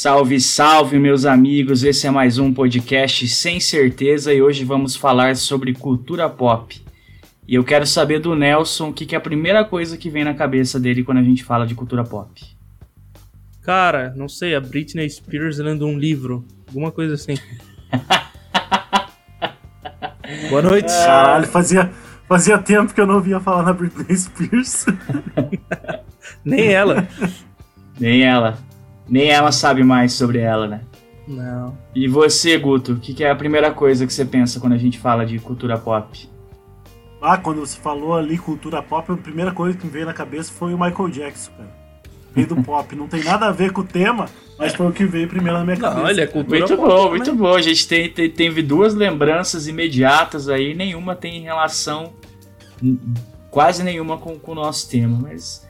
Salve, salve, meus amigos! Esse é mais um podcast sem certeza e hoje vamos falar sobre cultura pop. E eu quero saber do Nelson o que, que é a primeira coisa que vem na cabeça dele quando a gente fala de cultura pop. Cara, não sei, a Britney Spears lendo um livro, alguma coisa assim. Boa noite. Caralho, fazia, fazia tempo que eu não ouvia falar na Britney Spears. Nem ela. Nem ela. Nem ela sabe mais sobre ela, né? Não. E você, Guto, o que, que é a primeira coisa que você pensa quando a gente fala de cultura pop? Ah, quando você falou ali cultura pop, a primeira coisa que me veio na cabeça foi o Michael Jackson, cara. Rei do pop. Não tem nada a ver com o tema, mas foi o que veio primeiro na minha cabeça. Não, olha, cultura Muito pop, bom, muito bom. A gente tem, tem, teve duas lembranças imediatas aí, nenhuma tem relação, quase nenhuma com, com o nosso tema, mas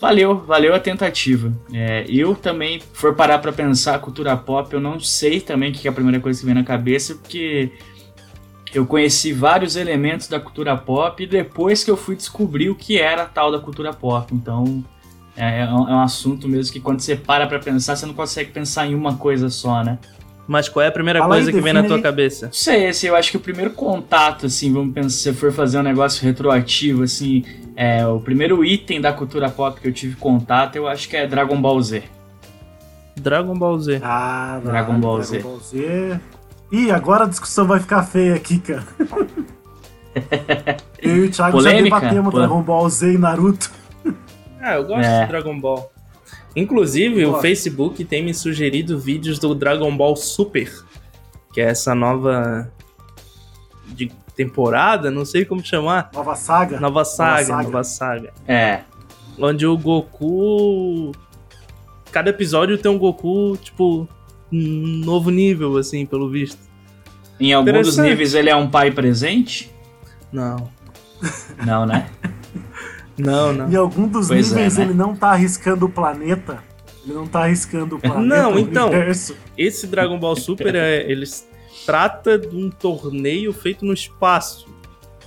valeu, valeu a tentativa. É, eu também, for parar pra pensar cultura pop, eu não sei também o que é a primeira coisa que vem na cabeça, porque eu conheci vários elementos da cultura pop depois que eu fui descobrir o que era a tal da cultura pop. Então é, é um, é assunto mesmo que quando você para pra pensar, você não consegue pensar em uma coisa só, né? Mas qual é a primeira Fala aí, coisa que vem na tua aí. cabeça? Não sei, assim, eu acho que o primeiro contato, assim, vamos pensar, se você for fazer um negócio retroativo, assim, é, o primeiro item da cultura pop que eu tive contato, eu acho que é Dragon Ball Z. Dragon Ball Z. Ah, Dragon Ball Z. Dragon Ball Z. Ih, agora a discussão vai ficar feia aqui, cara. Eu e o Thiago Polêmica? já debatemos Pô. Dragon Ball Z e Naruto. Ah, eu gosto É. de Dragon Ball. Inclusive, Eu o gosto. Facebook tem me sugerido vídeos do Dragon Ball Super, que é essa nova de temporada, não sei como chamar. Nova saga. Nova saga, saga. nova saga. É, Onde o Goku. Cada episódio tem um Goku, tipo, um novo nível, assim, pelo visto. em algum dos níveis ele é um pai presente? Não. Não, né? Não, não. Em algum dos Pois é, níveis né? ele não tá arriscando o planeta. Ele não tá arriscando o planeta. Não, o então. universo. Esse Dragon Ball Super, é, eles trata de um torneio feito no espaço.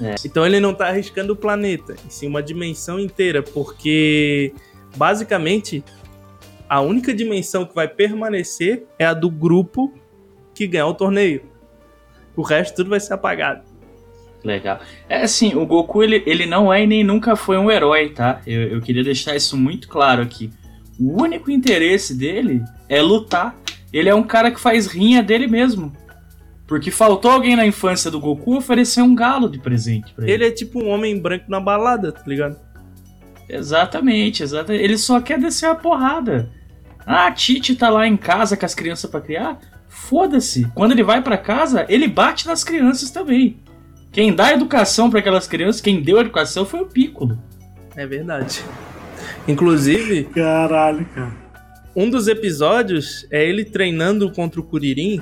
É. Então ele não tá arriscando o planeta, e sim uma dimensão inteira, porque basicamente a única dimensão que vai permanecer é a do grupo que ganhar o torneio. O resto tudo vai ser apagado. Legal. É assim, o Goku ele, ele não é e nem nunca foi um herói, tá? Eu, eu queria deixar isso muito claro aqui. O único interesse dele é lutar. Ele é um cara que faz rinha dele mesmo. Porque faltou alguém na infância do Goku oferecer um galo de presente pra ele. Ele é tipo um homem branco na balada, tá ligado? Exatamente, exatamente. Ele só quer descer a porrada. Ah, a Titi tá lá em casa com as crianças pra criar? Foda-se. Quando ele vai pra casa, ele bate nas crianças também. Quem dá educação pra aquelas crianças, quem deu educação foi o Piccolo. É verdade. Inclusive, Caralho, cara. Um dos episódios é ele treinando contra o Kuririn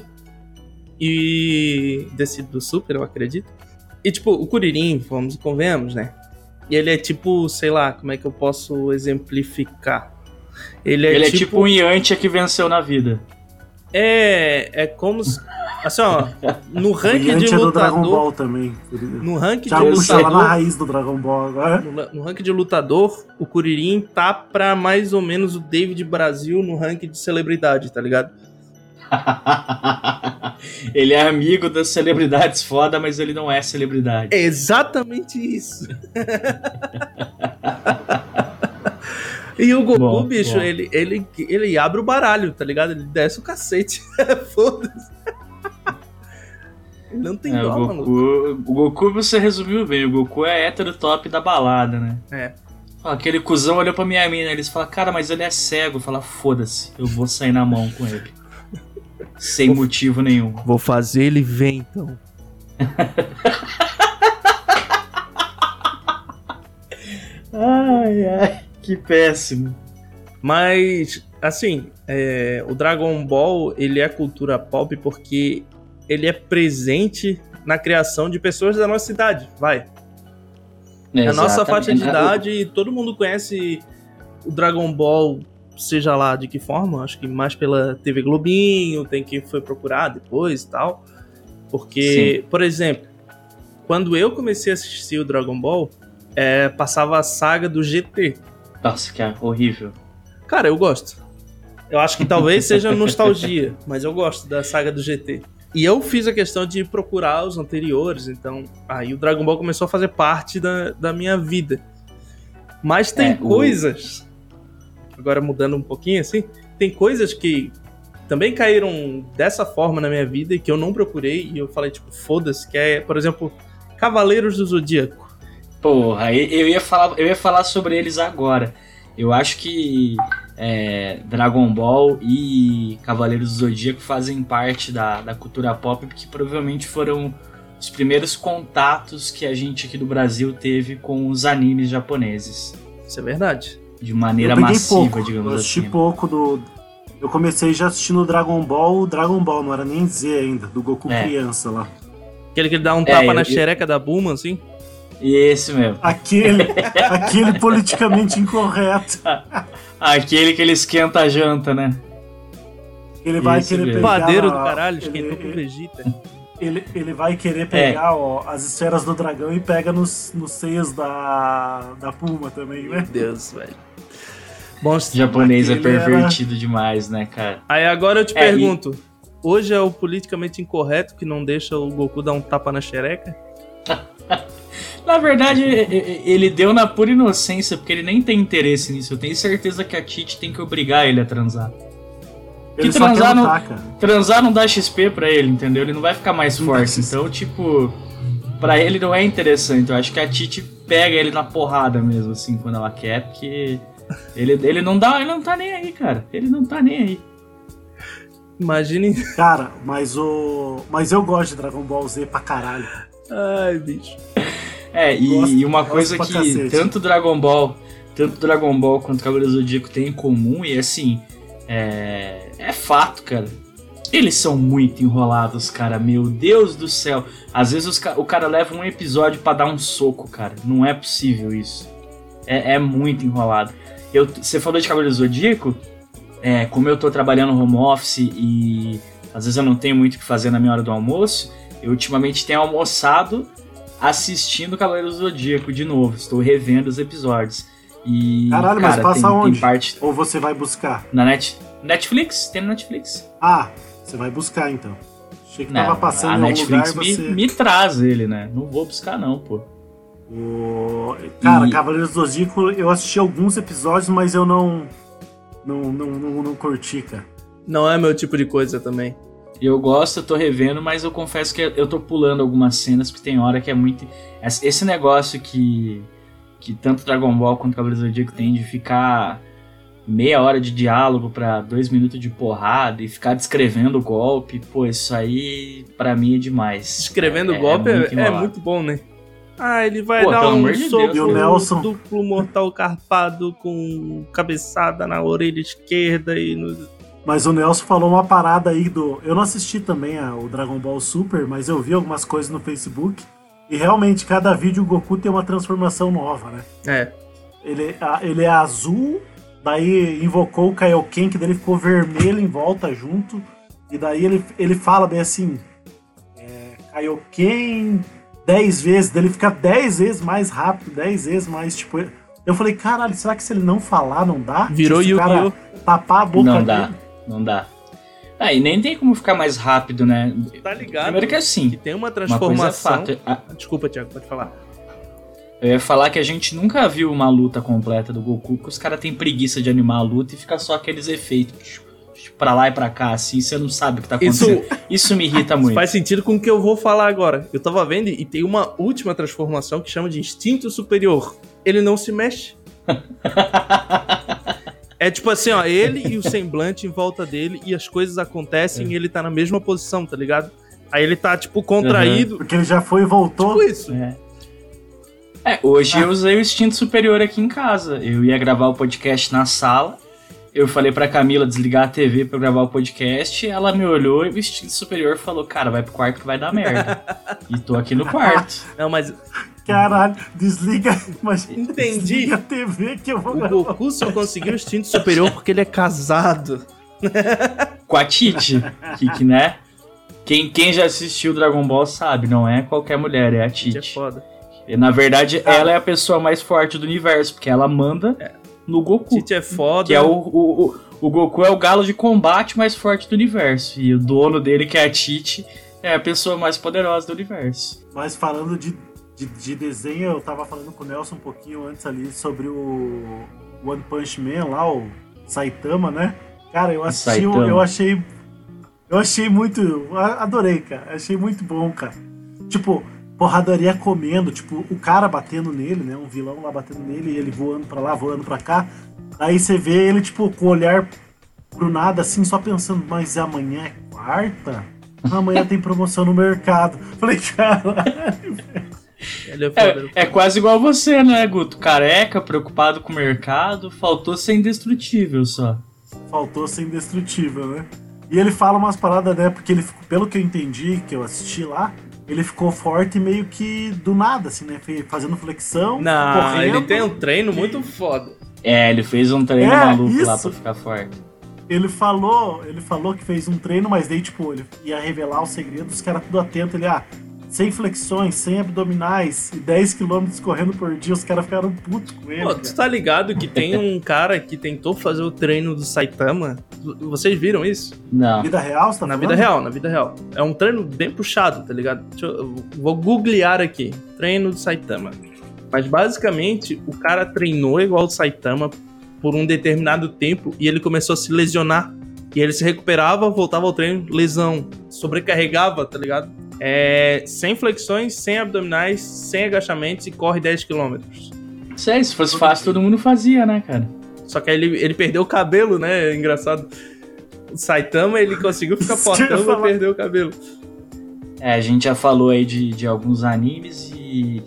e desse do Super, eu acredito. E tipo, o Kuririn, vamos convenhamos, né? E ele é tipo, sei lá, como é que eu posso exemplificar? Ele é ele tipo, é tipo um Yantia que venceu na vida. é é como se, assim, ó, no ranking de é do Dragon lutador, Ball também. no ranking de puxa lá na lutador, raiz do Dragon Ball agora. no, no ranking de lutador, o Kuririn tá pra mais ou menos o David Brasil no ranking de celebridade, tá ligado? ele é amigo das celebridades foda, mas ele não é celebridade. É exatamente isso. e o Goku, Bom, bicho, bom. Ele, ele, ele abre o baralho, tá ligado? Ele desce o cacete. Foda-se. Ele não tem É, dó, o, maluco. Goku, o Goku você resumiu bem. O Goku é hétero top da balada, né? É. Aquele cuzão olhou pra minha mina, eles falam, cara, mas ele é cego. Fala, foda-se, eu vou sair na mão com ele. Sem motivo nenhum. Vou fazer ele ver, então. Ai, ai, que péssimo. Mas, assim, é, o Dragon Ball, ele é cultura pop porque ele é presente na criação de pessoas da nossa idade, vai. É a nossa faixa de idade, todo mundo conhece o Dragon Ball, seja lá de que forma, acho que mais pela TV Globinho, tem que foi procurar depois e tal. Porque, por exemplo, quando eu comecei a assistir o Dragon Ball, é, passava a saga do GT. Nossa, que é horrível. Cara, eu gosto. Eu acho que talvez seja nostalgia, mas eu gosto da saga do GT. E eu fiz a questão de procurar os anteriores, então aí o Dragon Ball começou a fazer parte da, da minha vida. Mas tem É, coisas, agora mudando um pouquinho assim, tem coisas que também caíram dessa forma na minha vida e que eu não procurei e eu falei, tipo, foda-se, que é, por exemplo, Cavaleiros do Zodíaco. Porra, eu eu ia falar, eu ia falar sobre eles agora. Eu acho que é, Dragon Ball e Cavaleiros do Zodíaco fazem parte da, da cultura pop, porque provavelmente foram os primeiros contatos que a gente aqui do Brasil teve com os animes japoneses. Isso é verdade. De maneira massiva, pouco. digamos eu assisti assim. pouco do. Eu comecei já assistindo Dragon Ball, Dragon Ball, não era nem Z ainda, do Goku É. criança lá. Aquele que ele dá um É, tapa eu- na eu- xereca da Bulma, assim. Esse mesmo. Aquele, aquele politicamente incorreto. Aquele que ele esquenta a janta, né? Ele vai Esse querer mesmo. pegar. Padeiro do caralho, ele, esquentou com ele, Vegeta. ele, ele vai É. querer pegar ó, as esferas do dragão e pega nos, nos seios da, da Puma também, né? Deus, velho. Bom, O japonês é era- pervertido demais, né, cara? aí agora eu te É, e- pergunto. Hoje é o politicamente incorreto que não deixa o Goku dar um tapa na xereca? Na verdade, e- e- ele deu na pura inocência, porque ele nem tem interesse nisso. Eu tenho certeza que a Tite tem que obrigar ele a transar. Ele Que só quer transar cara. Transar não dá XP pra ele, entendeu? Ele não vai ficar mais Não forte. Então, tipo, pra ele não é interessante. Eu acho que a Tite pega ele na porrada mesmo, assim, quando ela quer, porque ele, ele não dá, ele não tá nem aí, cara. Ele não tá nem aí. Imagine. Cara, mas o. Mas eu gosto de Dragon Ball Z pra caralho. Ai, bicho. É, e, Gosto- e uma coisa que cacete. tanto Dragon Ball, tanto Dragon Ball quanto Cavaleiro do Zodíaco tem em comum, e assim, é, é fato, cara. Eles são muito enrolados, cara. Meu Deus do céu. Às vezes os ca- o cara leva um episódio pra dar um soco, cara. Não é possível isso. É, é muito enrolado. Eu, você falou de Cavaleiro Zodíaco? É, como eu tô trabalhando home office e às vezes eu não tenho muito o que fazer na minha hora do almoço, eu ultimamente tenho almoçado assistindo Cavaleiro do Zodíaco de novo. Estou revendo os episódios. E, Caralho, mas cara, passa tem, onde? tem parte Ou você vai buscar? na net, Netflix? Tem na Netflix. Ah, você vai buscar então. Achei que Não, tava passando a em Netflix lugar me, e você. me traz ele, né? Não vou buscar não, pô. O- Cara, E- Cavaleiros do Zodíaco, eu assisti alguns episódios, mas eu não. Não, não, não, não curti, cara. Não é meu tipo de coisa também. Eu gosto, eu tô revendo, mas eu confesso que eu tô pulando algumas cenas, porque tem hora que é muito. Esse negócio que. que tanto Dragon Ball quanto Cavaleiro do Zodíaco tem de ficar meia hora de diálogo pra dois minutos de porrada e ficar descrevendo o golpe, pô, isso aí pra mim é demais. Escrevendo É- golpe é é, muito é enrolado. muito bom, né? Ah, ele vai Pô, dar um soco Deus. E o Nelson? duplo mortal carpado com cabeçada na orelha esquerda e no... Mas o Nelson falou uma parada aí do. Eu não assisti também a- o Dragon Ball Super, mas eu vi algumas coisas no Facebook. E realmente, cada vídeo o Goku tem uma transformação nova, né? É, Ele, a- ele é azul, daí invocou o Kaioken, que dele ficou vermelho em volta junto. E daí ele, ele fala bem assim: é, Kaioken 10 vezes, dele fica 10 vezes mais rápido, 10 vezes mais tipo. Eu falei, caralho, será que se ele não falar, não dá? virou Tipo, se o cara! Tapar a boca Não dele. dá, não dá. Ah, e nem tem como ficar mais rápido, né? Tá ligado? Primeiro que é assim, Que tem uma uma coisa é transformação. fato. a- Desculpa, Thiago, pode falar. Eu ia falar que a gente nunca viu uma luta completa do Goku, porque os caras têm preguiça de animar a luta e fica só aqueles efeitos pra lá e pra cá, assim, você não sabe o que tá Isso, acontecendo. Isso, me irrita muito. faz sentido com o que eu vou falar agora. Eu tava vendo e tem uma última transformação que chama de instinto superior. Ele não se mexe. É tipo assim, ó, ele e o semblante em volta dele e as coisas acontecem e ele tá na mesma posição, tá ligado? Aí ele tá, tipo, contraído. Porque ele já foi e voltou. Tipo isso. É. É, hoje eu usei o instinto superior aqui em casa. Eu ia gravar o podcast na sala. Eu falei pra Camila desligar a TV pra eu gravar o podcast. Ela me olhou e o instinto superior falou: Cara, vai pro quarto que vai dar merda. e tô aqui no quarto. Não, mas Caralho, desliga. Mas Entendi. Desliga a TV que eu vou o gravar. Goku só conseguiu o instinto superior porque ele é casado. Com a Tite. Que, que, né? Quem, quem já assistiu Dragon Ball sabe, não é qualquer mulher, é a Gente, É Tite. foda. E, na verdade, Cara. ela é a pessoa mais forte do universo, porque ela manda no Goku. Tite é foda. Que é o, o, o, o Goku é o galo de combate mais forte do universo. E o dono dele, que é a Tite, é a pessoa mais poderosa do universo. Mas falando de, de, de desenho, eu tava falando com o Nelson um pouquinho antes ali sobre o One Punch Man lá, o Saitama, né? Cara, eu assisti, eu achei. Eu achei muito. Adorei, cara. Achei muito bom, cara. Tipo, porradaria comendo, tipo, o cara batendo nele, né? Um vilão lá batendo nele e ele voando pra lá, voando pra cá. Aí você vê ele, tipo, com o olhar pro nada, assim, só pensando, mas amanhã é quarta? Amanhã tem promoção no mercado. Falei, cara. É, é, é, quase igual você, né, Guto? Careca, preocupado com o mercado, faltou ser indestrutível só. Faltou ser indestrutível, né? E ele fala umas paradas, né? Porque ele, pelo que eu entendi, que eu assisti lá, ele ficou forte meio que do nada, assim, né? Fazendo flexão. Não, correndo, ele tem um treino muito foda. É, ele fez um treino é, maluco isso. lá pra ficar forte. Ele falou, ele falou que fez um treino, mas daí, tipo, ele ia revelar os segredos, os caras tudo atento, ele, ah, sem flexões, sem abdominais e 10 km correndo por dia, os caras ficaram putos com ele. Pô, tu tá ligado que tem um cara que tentou fazer o treino do Saitama? Vocês viram isso? Não. Na vida real, você tá Na falando? vida real, na vida real. É um treino bem puxado, tá ligado? Eu, eu vou googlear aqui. Treino do Saitama. Mas basicamente, o cara treinou igual o Saitama por um determinado tempo e ele começou a se lesionar. E ele se recuperava, voltava ao treino, lesão. Sobrecarregava, tá ligado? é, sem flexões, sem abdominais, sem agachamentos e corre 10 km. Sério, se fosse fácil, todo mundo fazia, né, cara? Só que aí ele, ele perdeu o cabelo, né? É engraçado. O Saitama, ele conseguiu ficar fortão, mas perdeu o cabelo. É, a gente já falou aí de, de alguns animes e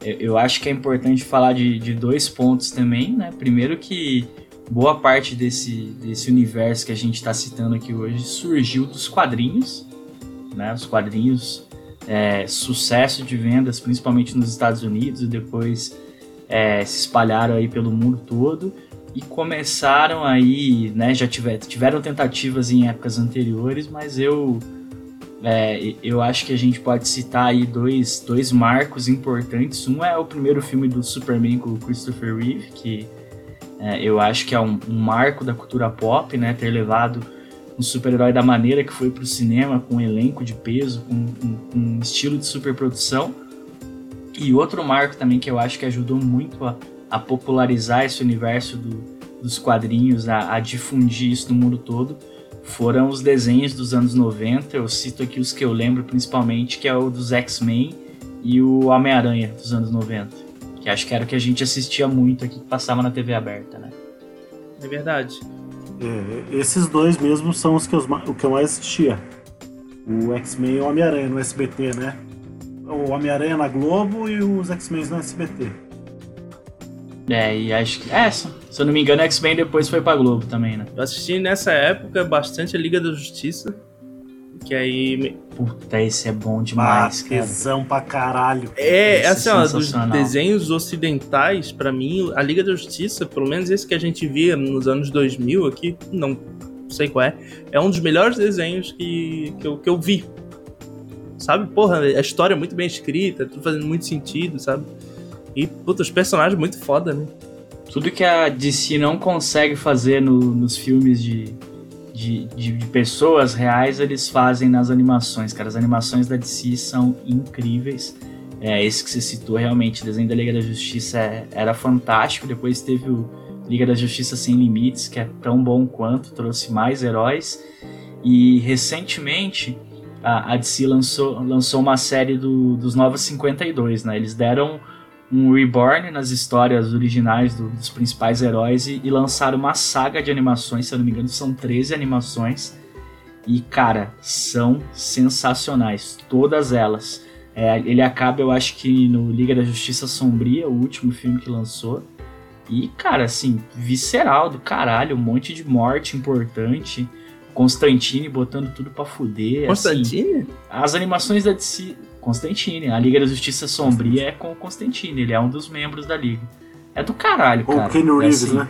eu acho que é importante falar de, de dois pontos também, né? Primeiro que boa parte desse, desse universo que a gente está citando aqui hoje surgiu dos quadrinhos né? Os quadrinhos, é, sucesso de vendas, principalmente nos Estados Unidos, e depois é, se espalharam aí pelo mundo todo e começaram aí, né? Já tiver, tiveram tentativas em épocas anteriores, mas eu é, eu acho que a gente pode citar aí dois, dois marcos importantes. Um é o primeiro filme do Superman com o Christopher Reeve, que é, eu acho que é um, um, marco da cultura pop, né? Ter levado um super-herói da maneira que foi pro cinema, com um elenco de peso, com um estilo de superprodução. E outro marco também que eu acho que ajudou muito a, a popularizar esse universo do, dos quadrinhos, a, a, difundir isso no mundo todo, foram os desenhos dos anos 90. Eu cito aqui os que eu lembro principalmente, que é o dos X-Men e o Homem-Aranha dos anos 90. Que acho que era o que a gente assistia muito aqui, que passava na TV aberta, né? É verdade. É, esses dois mesmo são os que eu, o que eu mais assistia. O X-Men e o Homem-Aranha no SBT, né? O Homem-Aranha na Globo e os X-Men no SBT. É, e acho que. É, se eu não me engano, X-Men depois foi pra Globo também, né? Eu assisti nessa época bastante a Liga da Justiça. Que aí. Puta, esse é bom demais, Tesão pra caralho. É, assim, é ó, dos desenhos ocidentais, para mim, a Liga da Justiça, pelo menos esse que a gente via nos anos 2000 aqui, não sei qual é, é um dos melhores desenhos que, que, eu, que eu vi. Sabe? Porra, a história é muito bem escrita, tudo fazendo muito sentido, sabe? E, puta, os personagens muito foda, né? Tudo que a DC não consegue fazer no, nos filmes de, de, de, de, pessoas reais eles fazem nas animações, cara. As animações da DC são incríveis. É, esse que você citou, realmente, o desenho da Liga da Justiça é, era fantástico. Depois teve o Liga da Justiça Sem Limites, que é tão bom quanto, trouxe mais heróis. E recentemente a, a DC lançou, lançou uma série do, dos Novos 52, né? Eles deram um reborn nas histórias originais do, dos principais heróis e, e, lançaram uma saga de animações, se eu não me engano, são 13 animações. E, cara, são sensacionais, todas elas. É, ele acaba, eu acho que no Liga da Justiça Sombria, o último filme que lançou. E, cara, assim, visceral do caralho, um monte de morte importante. Constantine botando tudo pra fuder. Constantine? Assim, as animações da DC. Constantine. A Liga da Justiça Sombria é com o Constantine, ele é um dos membros da Liga. É do caralho, cara. O Ken é Reeves, assim, né?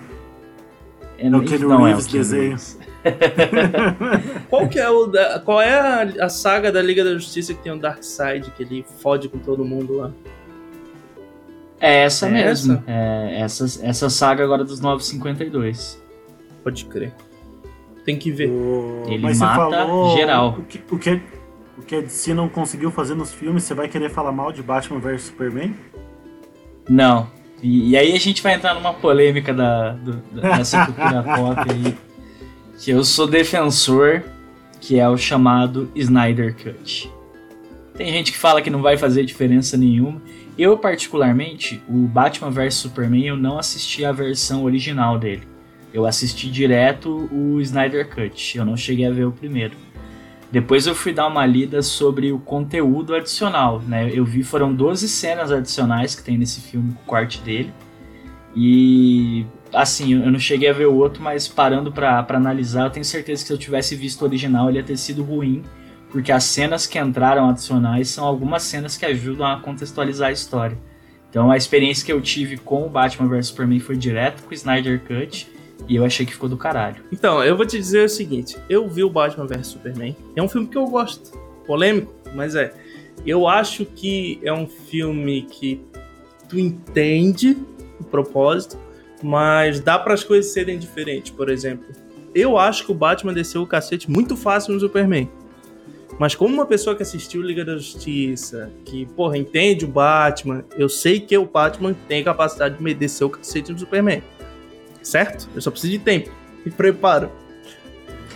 É, é o Ken Reeves é desenho. qual que é o da, qual é a, a, saga da Liga da Justiça que tem o Darkseid que ele fode com todo mundo lá? É essa é mesmo. Essa? É essa, essa saga agora dos 952. Pode crer. Tem que ver. O- Ele mata falou geral. O que, o, que, o que a DC não conseguiu fazer nos filmes, você vai querer falar mal de Batman vs Superman? Não. E, e aí a gente vai entrar numa polêmica da, do- da- dessa cultura pop aí. Que eu sou defensor, que é o chamado Snyder Cut. Tem gente que fala que não vai fazer diferença nenhuma. Eu, particularmente, o Batman vs Superman, eu não assisti a versão original dele. Eu assisti direto o Snyder Cut. Eu não cheguei a ver o primeiro. Depois eu fui dar uma lida sobre o conteúdo adicional, né? Eu vi foram 12 cenas adicionais que tem nesse filme com o corte dele. E assim, eu não cheguei a ver o outro, mas parando pra analisar, eu tenho certeza que se eu tivesse visto o original, ele ia ter sido ruim, porque as cenas que entraram adicionais são algumas cenas que ajudam a contextualizar a história. Então a experiência que eu tive com o Batman vs Superman foi direto com o Snyder Cut e eu achei que ficou do caralho. Então, eu vou te dizer o seguinte: eu vi o Batman vs Superman. É um filme que eu gosto. Polêmico, mas é. Eu acho que é um filme que tu entende o propósito, mas dá para as coisas serem diferentes. Por exemplo, eu acho que o Batman desceu o cacete muito fácil no Superman. Mas como uma pessoa que assistiu Liga da Justiça, que, porra, entende o Batman, eu sei que o Batman tem capacidade de me descer o cacete no Superman. Certo? Eu só preciso de tempo. Me preparo.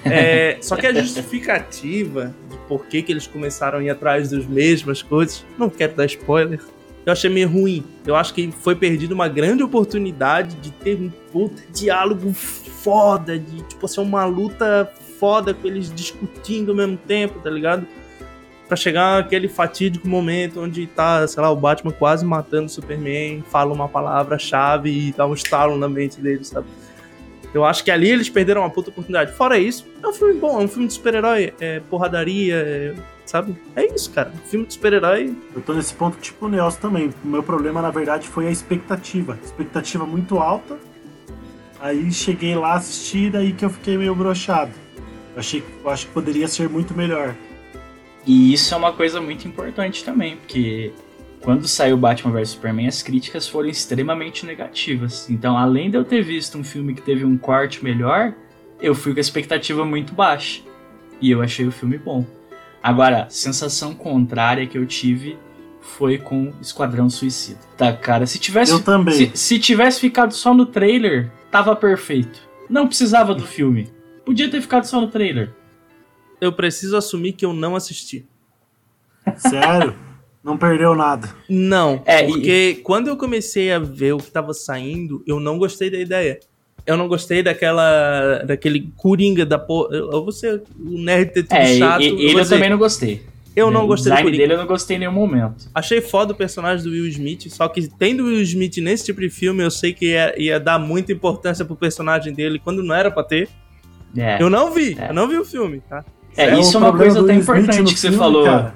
É, só que a justificativa de por que, que eles começaram a ir atrás das mesmas coisas, não quero dar spoiler, eu achei meio ruim. Eu acho que foi perdida uma grande oportunidade de ter um puta diálogo foda, de tipo ser uma luta foda com eles discutindo ao mesmo tempo, tá ligado? Pra chegar aquele fatídico momento onde tá, sei lá, o Batman quase matando o Superman, fala uma palavra-chave e dá um estalo na mente dele, sabe? Eu acho que ali eles perderam uma puta oportunidade. Fora isso, é um filme bom, é um filme de super-herói, é porradaria, é, sabe? É isso, cara. Filme de super-herói. Eu tô nesse ponto tipo o Nelson também. O meu problema, na verdade, foi a expectativa. Expectativa muito alta. Aí cheguei lá assistir, daí que eu fiquei meio broxado. Eu, achei, eu acho que poderia ser muito melhor. E isso é uma coisa muito importante também, porque quando saiu Batman vs Superman, as críticas foram extremamente negativas. Então, além de eu ter visto um filme que teve um corte melhor, eu fui com a expectativa muito baixa. E eu achei o filme bom. Agora, a sensação contrária que eu tive foi com Esquadrão Suicida. Tá, cara, se tivesse. Eu também. Se, se tivesse ficado só no trailer, tava perfeito. Não precisava do filme. Podia ter ficado só no trailer. Eu preciso assumir que eu não assisti. Sério? não perdeu nada. Não, É, e- porque quando eu comecei a ver o que tava saindo, eu não gostei da ideia. Eu não gostei daquela. daquele coringa da porra. Eu eu vou ser o nerd ter tudo É, chato. e- eu ele eu dizer, também não gostei. eu não o gostei do coringa. dele eu não gostei em nenhum momento. Achei foda o personagem do Will Smith, só que tendo o Will Smith nesse tipo de filme, eu sei que ia, ia dar muita importância pro personagem dele quando não era pra ter. É, Eu não vi, É. eu não vi o filme, tá? É, isso é uma coisa até importante que você filme, falou. cara.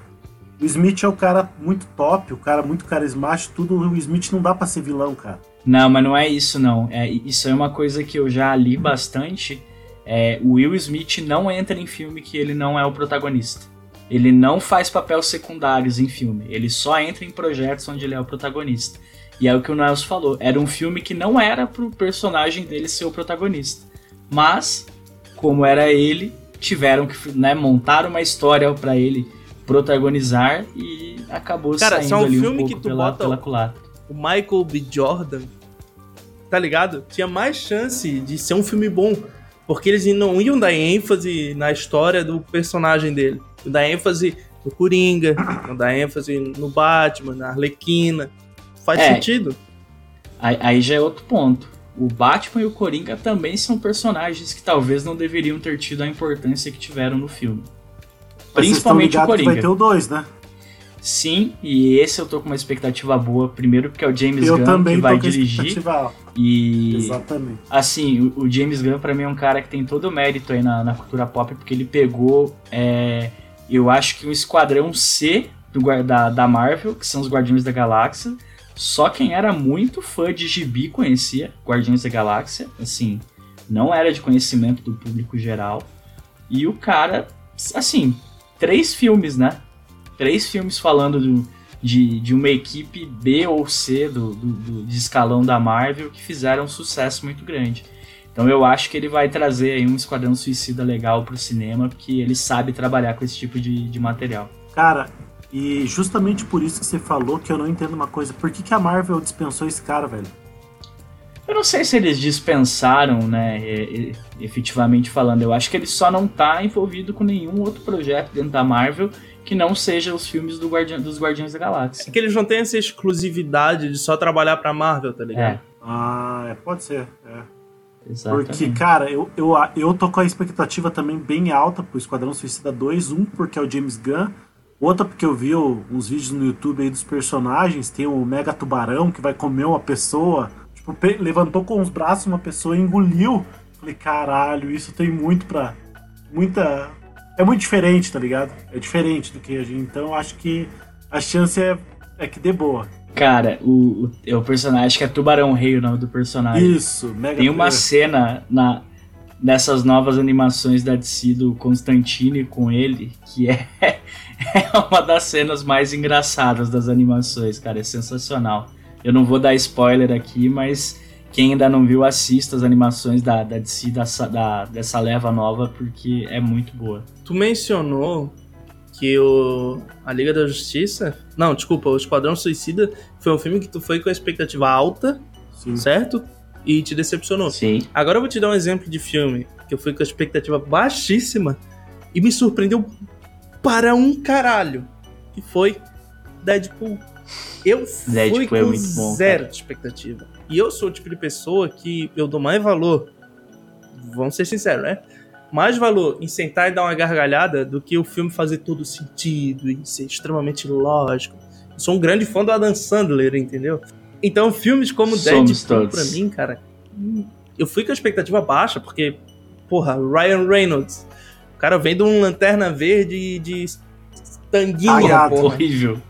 O Smith é o cara muito top, o cara muito carismático, tudo. O Smith não dá pra ser vilão, cara. Não, mas não é isso não. É, isso é uma coisa que eu já li bastante. É, o Will Smith não entra em filme que ele não é o protagonista. Ele não faz papéis secundários em filme. Ele só entra em projetos onde ele é o protagonista. E é o que o Nelson falou. Era um filme que não era pro personagem dele ser o protagonista. Mas, como era ele, tiveram que né, montar uma história pra ele protagonizar e acabou Cara, saindo é um ali um filme pouco que tu pela, bota- pela culatra. o Michael B. Jordan, tá ligado? Tinha mais chance de ser um filme bom. Porque eles não iam dar ênfase na história do personagem dele. Iam dar ênfase no Coringa, iam dar ênfase no Batman, na Arlequina. Faz É. sentido. Aí, aí já é outro ponto. O Batman e o Coringa também são personagens que talvez não deveriam ter tido a importância que tiveram no filme. Principalmente o Coringa. vai ter o 2, né? Sim, e esse eu tô com uma expectativa boa. Primeiro porque é o James Eu Gunn que vai dirigir. E Exatamente. assim, o, James Gunn pra mim é um cara que tem todo o mérito aí na, na cultura pop, porque ele pegou, é, eu acho que um esquadrão C do, da, da Marvel, que são os Guardiões da Galáxia. Só quem era muito fã de gibi conhecia Guardiões da Galáxia, assim, não era de conhecimento do público geral. E o cara, assim, três filmes, né? Três filmes falando do, de, de uma equipe B ou C do, do, do- de escalão da Marvel que fizeram um sucesso muito grande. Então eu acho que ele vai trazer aí um Esquadrão Suicida legal pro cinema, porque ele sabe trabalhar com esse tipo de, de material. Cara, e justamente por isso que você falou que eu não entendo uma coisa. Por que, que a Marvel dispensou esse cara, velho? Eu não sei se eles dispensaram, né, efetivamente falando. Eu acho que ele só não tá envolvido com nenhum outro projeto dentro da Marvel que não seja os filmes do Guardi dos Guardiões da Galáxia. É que eles não têm essa exclusividade de só trabalhar pra Marvel, tá ligado? É. Ah, é, pode ser. É. Exatamente. Porque, cara, eu, eu, eu tô com a expectativa também bem alta pro Esquadrão Suicida 2. Um, porque é o James Gunn. Outra, porque eu vi uns vídeos no YouTube aí dos personagens. Tem o Mega Tubarão que vai comer uma pessoa. Tipo, levantou com os braços uma pessoa e engoliu. Falei, caralho, isso tem muito pra. Muita é muito diferente, tá ligado? É diferente do que a gente. Então acho que a chance é, é que dê boa. Cara, o, o, é o personagem que é Tubarão Rei, o nome do personagem. Isso, mega Tem uma cena na, nessas novas animações da DC do Constantine com ele, que é, é uma das cenas mais engraçadas das animações, cara. É sensacional. Eu não vou dar spoiler aqui, mas quem ainda não viu, assista as animações da, da DC dessa, da, dessa leva nova, porque é muito boa. Tu mencionou que o a Liga da Justiça, não, desculpa, o Esquadrão Suicida foi um filme que tu foi com a expectativa alta, Sim. certo? E te decepcionou. Sim. Agora eu vou te dar um exemplo de filme que eu fui com a expectativa baixíssima e me surpreendeu para um caralho, que foi Deadpool. Eu fui Deadpool é com é bom, zero cara. de expectativa. E eu sou o tipo de pessoa que eu dou mais valor, vamos ser sinceros, né? Mais valor em sentar e dar uma gargalhada do que o filme fazer todo sentido e ser extremamente lógico. Eu sou um grande fã do Adam Sandler, entendeu? Então, filmes como Somos Deadpool, pra mim, cara, eu fui com a expectativa baixa, porque, porra, Ryan Reynolds, o cara vem de um lanterna verde de tanguinha, ah, porra. horrível.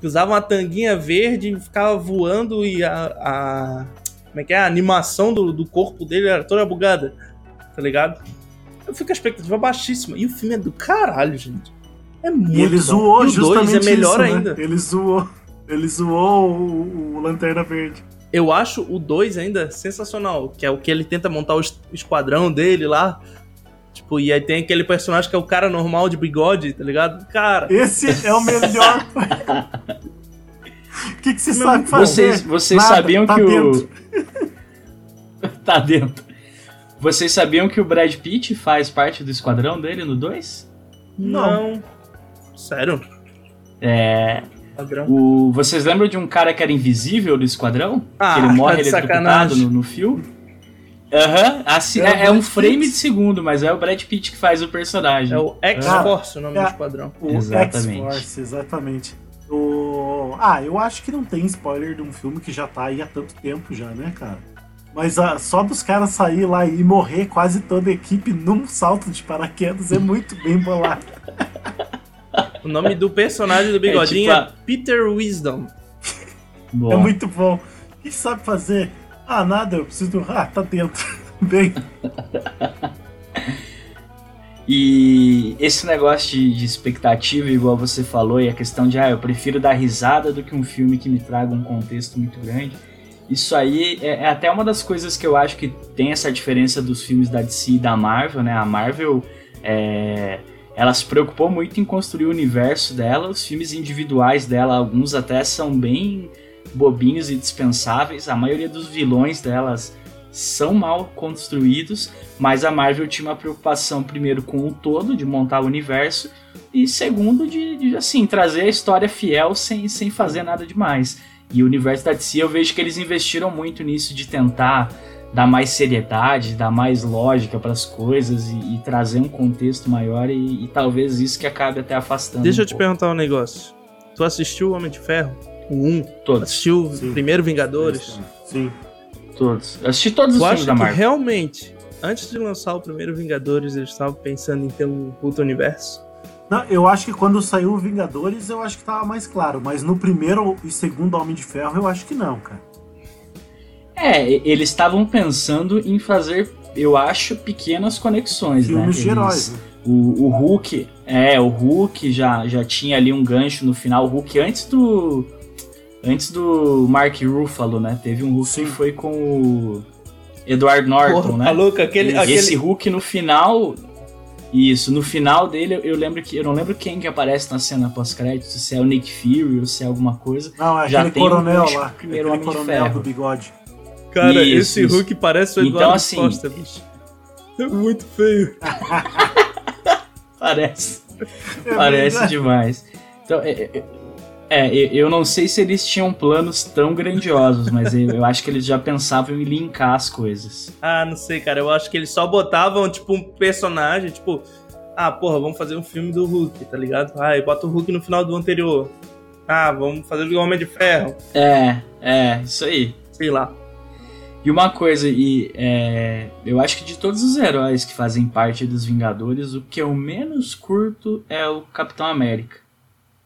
que usava uma tanguinha verde e ficava voando e a, a como é que é? A animação do, do corpo dele era toda bugada, tá ligado? Eu fico com a expectativa baixíssima. E o filme é do caralho, gente. É muito E ele zoou e o justamente dois é melhor isso, né? ainda. Ele zoou. Ele zoou o, o Lanterna Verde. Eu acho o 2 ainda sensacional, que é o que ele tenta montar o esquadrão dele lá. Tipo, e aí tem aquele personagem que é o cara normal de bigode, tá ligado? Cara. Esse é o melhor. O que, que você sabe fazer? Vocês, vocês Nada, sabiam tá que dentro. o. tá dentro. Vocês sabiam que o Brad Pitt faz parte do esquadrão dele no 2? Não. Sério? É. O, vocês lembram de um cara que era invisível do esquadrão? Ah, que ele morre tá eletrocutado no, no fio? Aham, uhum, assim, é, é, um frame de segundo, mas é o Brad Pitt que faz o personagem. É o X-Force o nome é, do esquadrão. O X-Force, exatamente. O... Ah, eu acho que não tem spoiler de um filme que já tá aí há tanto tempo já, né, cara? Mas ah, só dos caras sair lá e morrer quase toda a equipe num salto de paraquedas é muito bem bolado. o nome do personagem do bigodinho é, tipo a... é Peter Wisdom. É muito bom. O que sabe fazer? Ah, nada, eu preciso. Ah, tá dentro. Bem. E esse negócio de, de, expectativa, igual você falou, e a questão de, ah, eu prefiro dar risada do que um filme que me traga um contexto muito grande. Isso aí é, é até uma das coisas que eu acho que tem essa diferença dos filmes da DC e da Marvel, né? A Marvel, é, ela se preocupou muito em construir o universo dela, os filmes individuais dela, alguns até são bem bobinhos e dispensáveis. A maioria dos vilões delas são mal construídos, mas a Marvel tinha uma preocupação primeiro com o todo, de montar o universo, e segundo, de, de assim, trazer a história fiel sem, sem fazer nada demais. E o universo da DC eu vejo que eles investiram muito nisso de tentar dar mais seriedade, dar mais lógica para as coisas e, e, trazer um contexto maior e, e, talvez isso que acabe até afastando. Deixa um eu te pouco. perguntar um negócio. Tu assistiu o Homem de Ferro? O 1? Todos. Assistiu Sim. o primeiro Vingadores? Sim. Todos. Eu assisti todos Tu os acha filmes da que Marvel. realmente, antes de lançar o primeiro Vingadores, eles estavam pensando em ter um puto universo? Não, eu acho que quando saiu o Vingadores, eu acho que tava mais claro. Mas no primeiro e segundo Homem de Ferro, eu acho que não, cara. É, eles estavam pensando em fazer, eu acho, pequenas conexões, Filmes né? de heróis, né? O, o Hulk, é, o Hulk já, já tinha ali um gancho no final. O Hulk antes do. Antes do Mark Ruffalo, né? Teve um Hulk Sim. que foi com o. Edward Norton, Porra, né? tá louco? Aquele, E aquele... Esse Hulk no final. Isso, no final dele eu lembro que. Eu não lembro quem que aparece na cena pós-crédito, se é o Nick Fury ou se é alguma coisa. Não, é Já aquele tem coronel Hulk, lá. primeiro aquele Homem de coronel Ferro. do bigode. Cara, Isso, esse isso. Hulk parece o Então, Eduardo assim- Costa, bicho. É muito feio. Parece. É Parece verdade. demais. Então, é, é, é, eu não sei se eles tinham planos tão grandiosos, mas eu, eu acho que eles já pensavam em linkar as coisas. Ah, não sei, cara. Eu acho que eles só botavam, tipo, um personagem, tipo... Ah, porra, vamos fazer um filme do Hulk, tá ligado? Ah, e bota o Hulk no final do anterior. Ah, vamos fazer o Homem de Ferro. É, é, isso aí. Sei lá. E uma coisa, e é, eu acho que de todos os heróis que fazem parte dos Vingadores, o que eu menos curto é o Capitão América.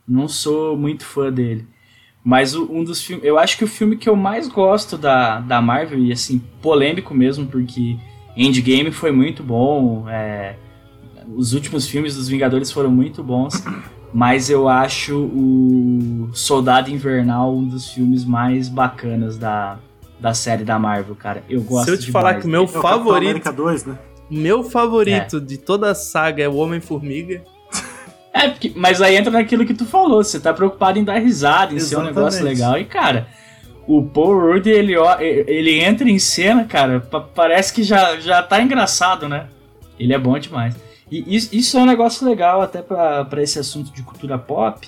Não sou muito fã dele. Mas o- um dos filmes. Eu acho que o filme que eu mais gosto da, da Marvel, e assim, polêmico mesmo, porque Endgame foi muito bom. é, os últimos filmes dos Vingadores foram muito bons. Mas eu acho o Soldado Invernal um dos filmes mais bacanas da, da série da Marvel, cara. Eu gosto Se eu te demais. falar que o meu É o favorito... América 2, né? Meu favorito de toda a saga é o Homem-Formiga. É, porque- mas aí entra naquilo que tu falou, você tá preocupado em dar risada, em ser um Exatamente. negócio legal. E, cara, o Paul Rudd, ele, ó, ele entra em cena, cara, pa- parece que já, já tá engraçado, né? Ele é bom demais. E isso, isso é um negócio legal até pra esse assunto de cultura pop.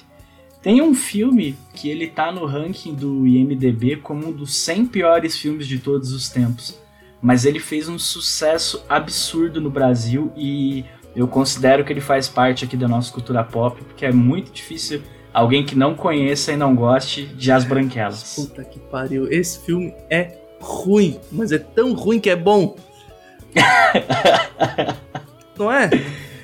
Tem um filme que ele tá no ranking do IMDB como um dos 100 piores filmes de todos os tempos. Mas ele fez um sucesso absurdo no Brasil e eu considero que ele faz parte aqui da nossa cultura pop, porque é muito difícil alguém que não conheça e não goste de As Branquelas. Puta que pariu. Esse filme é ruim, mas é tão ruim que é bom. Não é?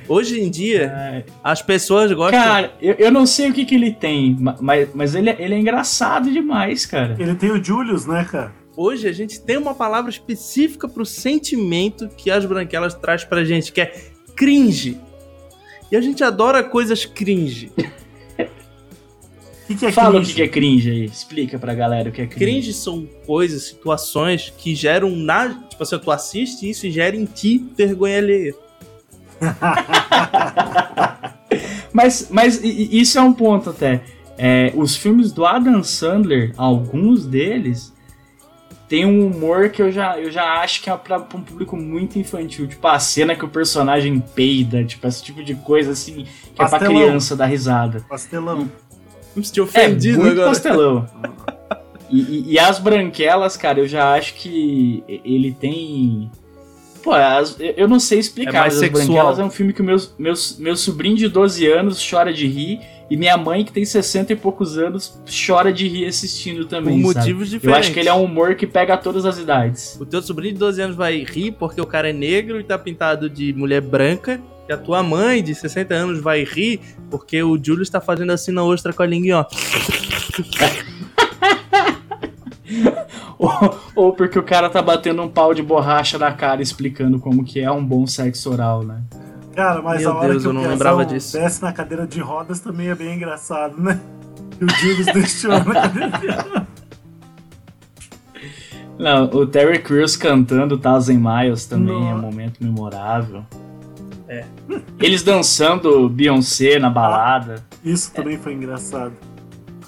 Hoje em dia, as pessoas gostam. Cara, eu, eu não sei o que, que ele tem, ma- mas, mas ele, é- ele é engraçado demais, cara. Ele tem o Julius, né, cara? Hoje a gente tem uma palavra específica pro sentimento que as branquelas traz pra gente, que é cringe. E a gente adora coisas cringe. O que, que é Fala o cringe? que, que é cringe aí, explica pra galera o que é cringe. Cringe são coisas, situações que geram na. Tipo assim, tu assiste isso e gera em ti vergonha alheia. Mas, mas isso é um ponto até. É, os filmes do Adam Sandler, alguns deles, tem um humor que eu já, eu já acho que é pra, pra um público muito infantil. Tipo, a cena que o personagem peida, tipo, esse tipo de coisa assim, que é pra Pastelão. criança dar risada. Pastelão. Me senti É, ofendido muito agora. pastelão. E, e- e as branquelas, cara, eu já acho que ele tem. Pô, as- eu- eu não sei explicar, É mais mas as sexual. branquelas é um filme que o meu, meu, meu sobrinho de 12 anos chora de rir. E minha mãe, que tem 60 e poucos anos, chora de rir assistindo Por também. sabe? motivos Eu diferentes. acho que ele é um humor que pega todas as idades. O teu sobrinho de 12 anos vai rir porque o cara é negro e tá pintado de mulher branca. E a tua mãe de 60 anos vai rir porque o Júlio está fazendo assim na ostra com a língua, ó. Ou, ou porque o cara tá batendo um pau de borracha na cara explicando como que é um bom sexo oral, né? Cara, mas Meu a hora Deus, que eu o não lembrava disso. desce na cadeira de rodas também é bem engraçado, né? E o Julius deixou na cadeira de rodas. Não, o Terry Crews cantando Thousand Miles também é um momento memorável. É. Eles dançando Beyoncé na balada. Isso também foi engraçado.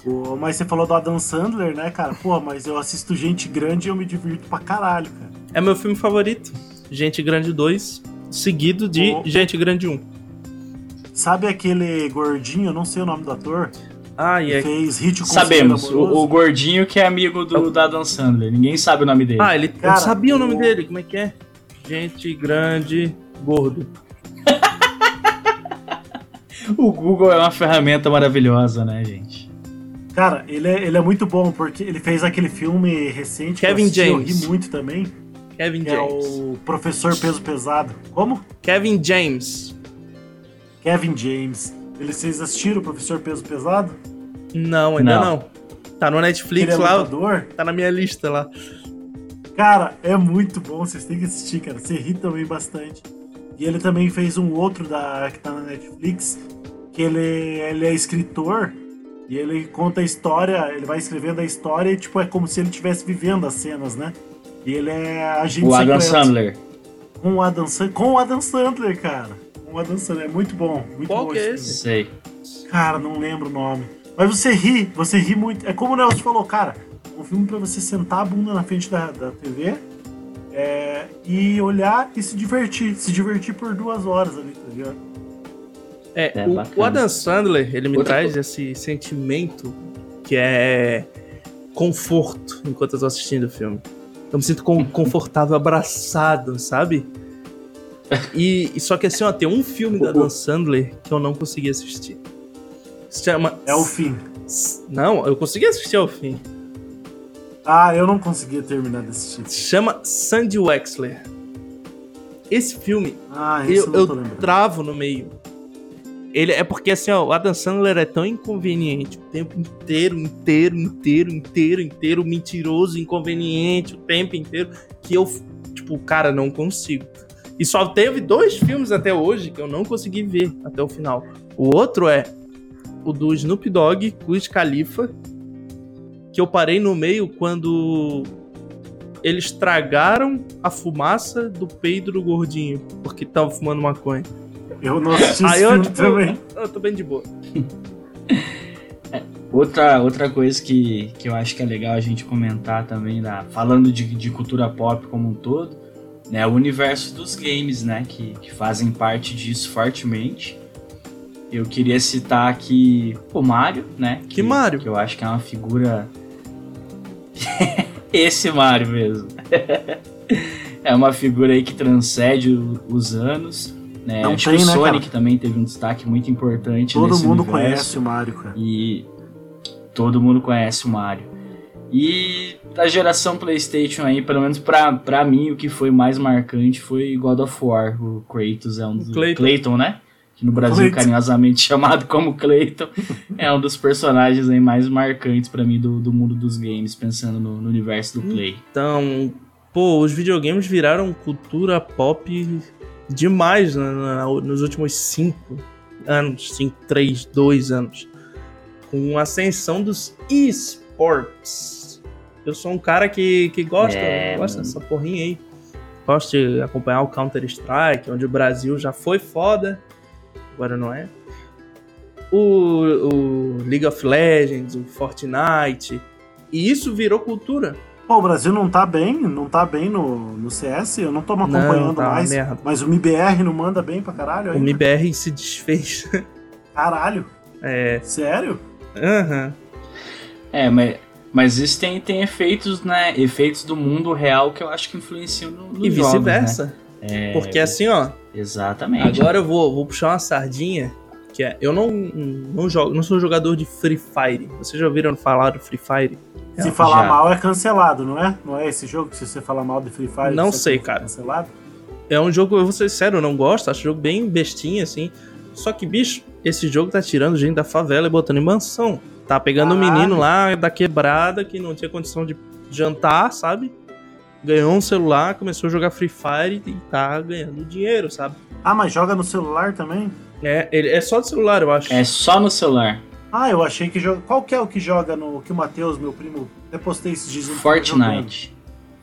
Pô, mas você falou do Adam Sandler, né, cara? Pô, mas eu assisto gente grande e eu me divirto pra caralho, cara. É meu filme favorito. Gente Grande 2, seguido de Oh. Gente Grande 1. Sabe aquele gordinho, eu não sei o nome do ator, Ah, e que é... fez Hit com Sabemos, o, o gordinho que é amigo do, da Dan Sandler. Ninguém sabe o nome dele. Ah, ele... Cara, eu sabia o nome o- dele, como é que é? Gente Grande Gordo. O Google é uma ferramenta maravilhosa, né, gente? Cara, ele é, ele é muito bom, porque ele fez aquele filme recente Kevin que eu, assisti, eu James. ri muito também, Kevin que é James. o Professor Peso Pesado. Como? Kevin James. Kevin James. Eles, vocês assistiram o Professor Peso Pesado? Não, ainda não. Não. Tá no Ele Netflix é lá, lutador? tá na minha lista lá. Cara, é muito bom, vocês têm que assistir, cara. Você ri também bastante. E ele também fez um outro da, que tá na Netflix, que ele, ele é escritor e ele conta a história, ele vai escrevendo a história e tipo, é como se ele estivesse vivendo as cenas, né? E ele é agente O Adam secreto. Sandler. Com o Adam, San- com o Adam Sandler, cara. Com o Adam Sandler. É muito bom. Muito Qual bom que é esse. Sei. Cara, não lembro o nome. Mas você ri, você ri muito. É como o Nelson falou, cara. Um filme pra você sentar a bunda na frente da, da TV é, e olhar e se divertir. Se divertir por duas horas ali, tá ligado? É, É, o, o Adam Sandler, ele me Outra traz esse sentimento que é conforto enquanto eu tô assistindo o filme. Eu me sinto com- confortável, abraçado, sabe? E, e só que assim, ó, tem um filme da Adam Sandler que eu não consegui assistir. Se chama. É o fim. Não, eu consegui assistir ao fim. Ah, eu não conseguia terminar de assistir. Se chama Sandy Wexler. Esse filme Ah, esse eu, eu, não tô eu lembrando. travo no meio. Ele é porque assim, ó, o Adam Sandler é tão inconveniente o tempo inteiro, inteiro, inteiro, inteiro, inteiro, mentiroso, inconveniente o tempo inteiro, que eu, tipo, cara, não consigo. E só teve dois filmes até hoje que eu não consegui ver até o final. O outro é o do Snoop Dogg, Wiz Khalifa, que eu parei no meio quando eles tragaram a fumaça do peido do gordinho, porque tava fumando maconha. Eu não assisti Aí eu, tipo, também. eu tô bem de boa. Outra, outra coisa que, que eu acho que é legal a gente comentar também, da, falando de, de cultura pop como um todo, né, o universo dos games, né, que, que fazem parte disso fortemente. Eu queria citar aqui o Mario, né? Que Mario? Que eu acho que é uma figura. Esse Mario mesmo. é uma figura aí que transcende os anos. Né? Não acho tem, que o né, Sonic cara? também teve um destaque muito importante Todo nesse mundo universo. conhece o Mario, cara. E todo mundo conhece o Mario. E da geração PlayStation aí, pelo menos pra, pra mim, o que foi mais marcante foi God of War. O Kratos é um dos. Clayton. Clayton, né? Que no Brasil Clayton. carinhosamente chamado como Clayton. é um dos personagens aí mais marcantes pra mim do, do mundo dos games, pensando no, no universo do Play. Então, pô, os videogames viraram cultura pop demais na- nos últimos cinco anos, cinco, três, dois anos. Com a ascensão dos esports. Eu sou um cara que, que gosta, É, gosta dessa porrinha aí. Gosto de acompanhar o Counter-Strike, onde o Brasil já foi foda, agora não é. O, o League of Legends, o Fortnite. E isso virou cultura. Pô, o Brasil não tá bem, não tá bem no, no CS, eu não tô me Não, acompanhando tá uma mais. merda. Mas o MIBR não manda bem pra caralho O ainda. MBR se desfez. Caralho, É. sério? Aham. É, mas, mas isso tem, tem efeitos, né? Efeitos do mundo real que eu acho que influenciam no, nos E jogos, vice-versa. né? É, Porque assim, ó, Exatamente. agora eu vou, vou puxar uma sardinha. Que é, eu não, não jogo, não sou jogador de Free Fire. Vocês já ouviram falar do Free Fire? Se falar já. mal é cancelado, não é? Não é esse jogo que se você falar mal de Free Fire... Não sei, é cara. Cancelado? É um jogo, eu vou ser sério, eu não gosto. Acho o jogo bem bestinha, assim. Só que, bicho, esse jogo tá tirando gente da favela e botando em mansão. Tá pegando um Caralho. menino lá da quebrada que não tinha condição de jantar, sabe? Ganhou um celular, começou a jogar Free Fire e tá ganhando dinheiro, sabe? Ah, mas joga no celular também? É, ele, é só do celular, eu acho. É só no celular. Ah, eu achei que joga... Qual que é o que joga no... Que o Matheus, meu primo, até postei esses dias. jogando. Fortnite.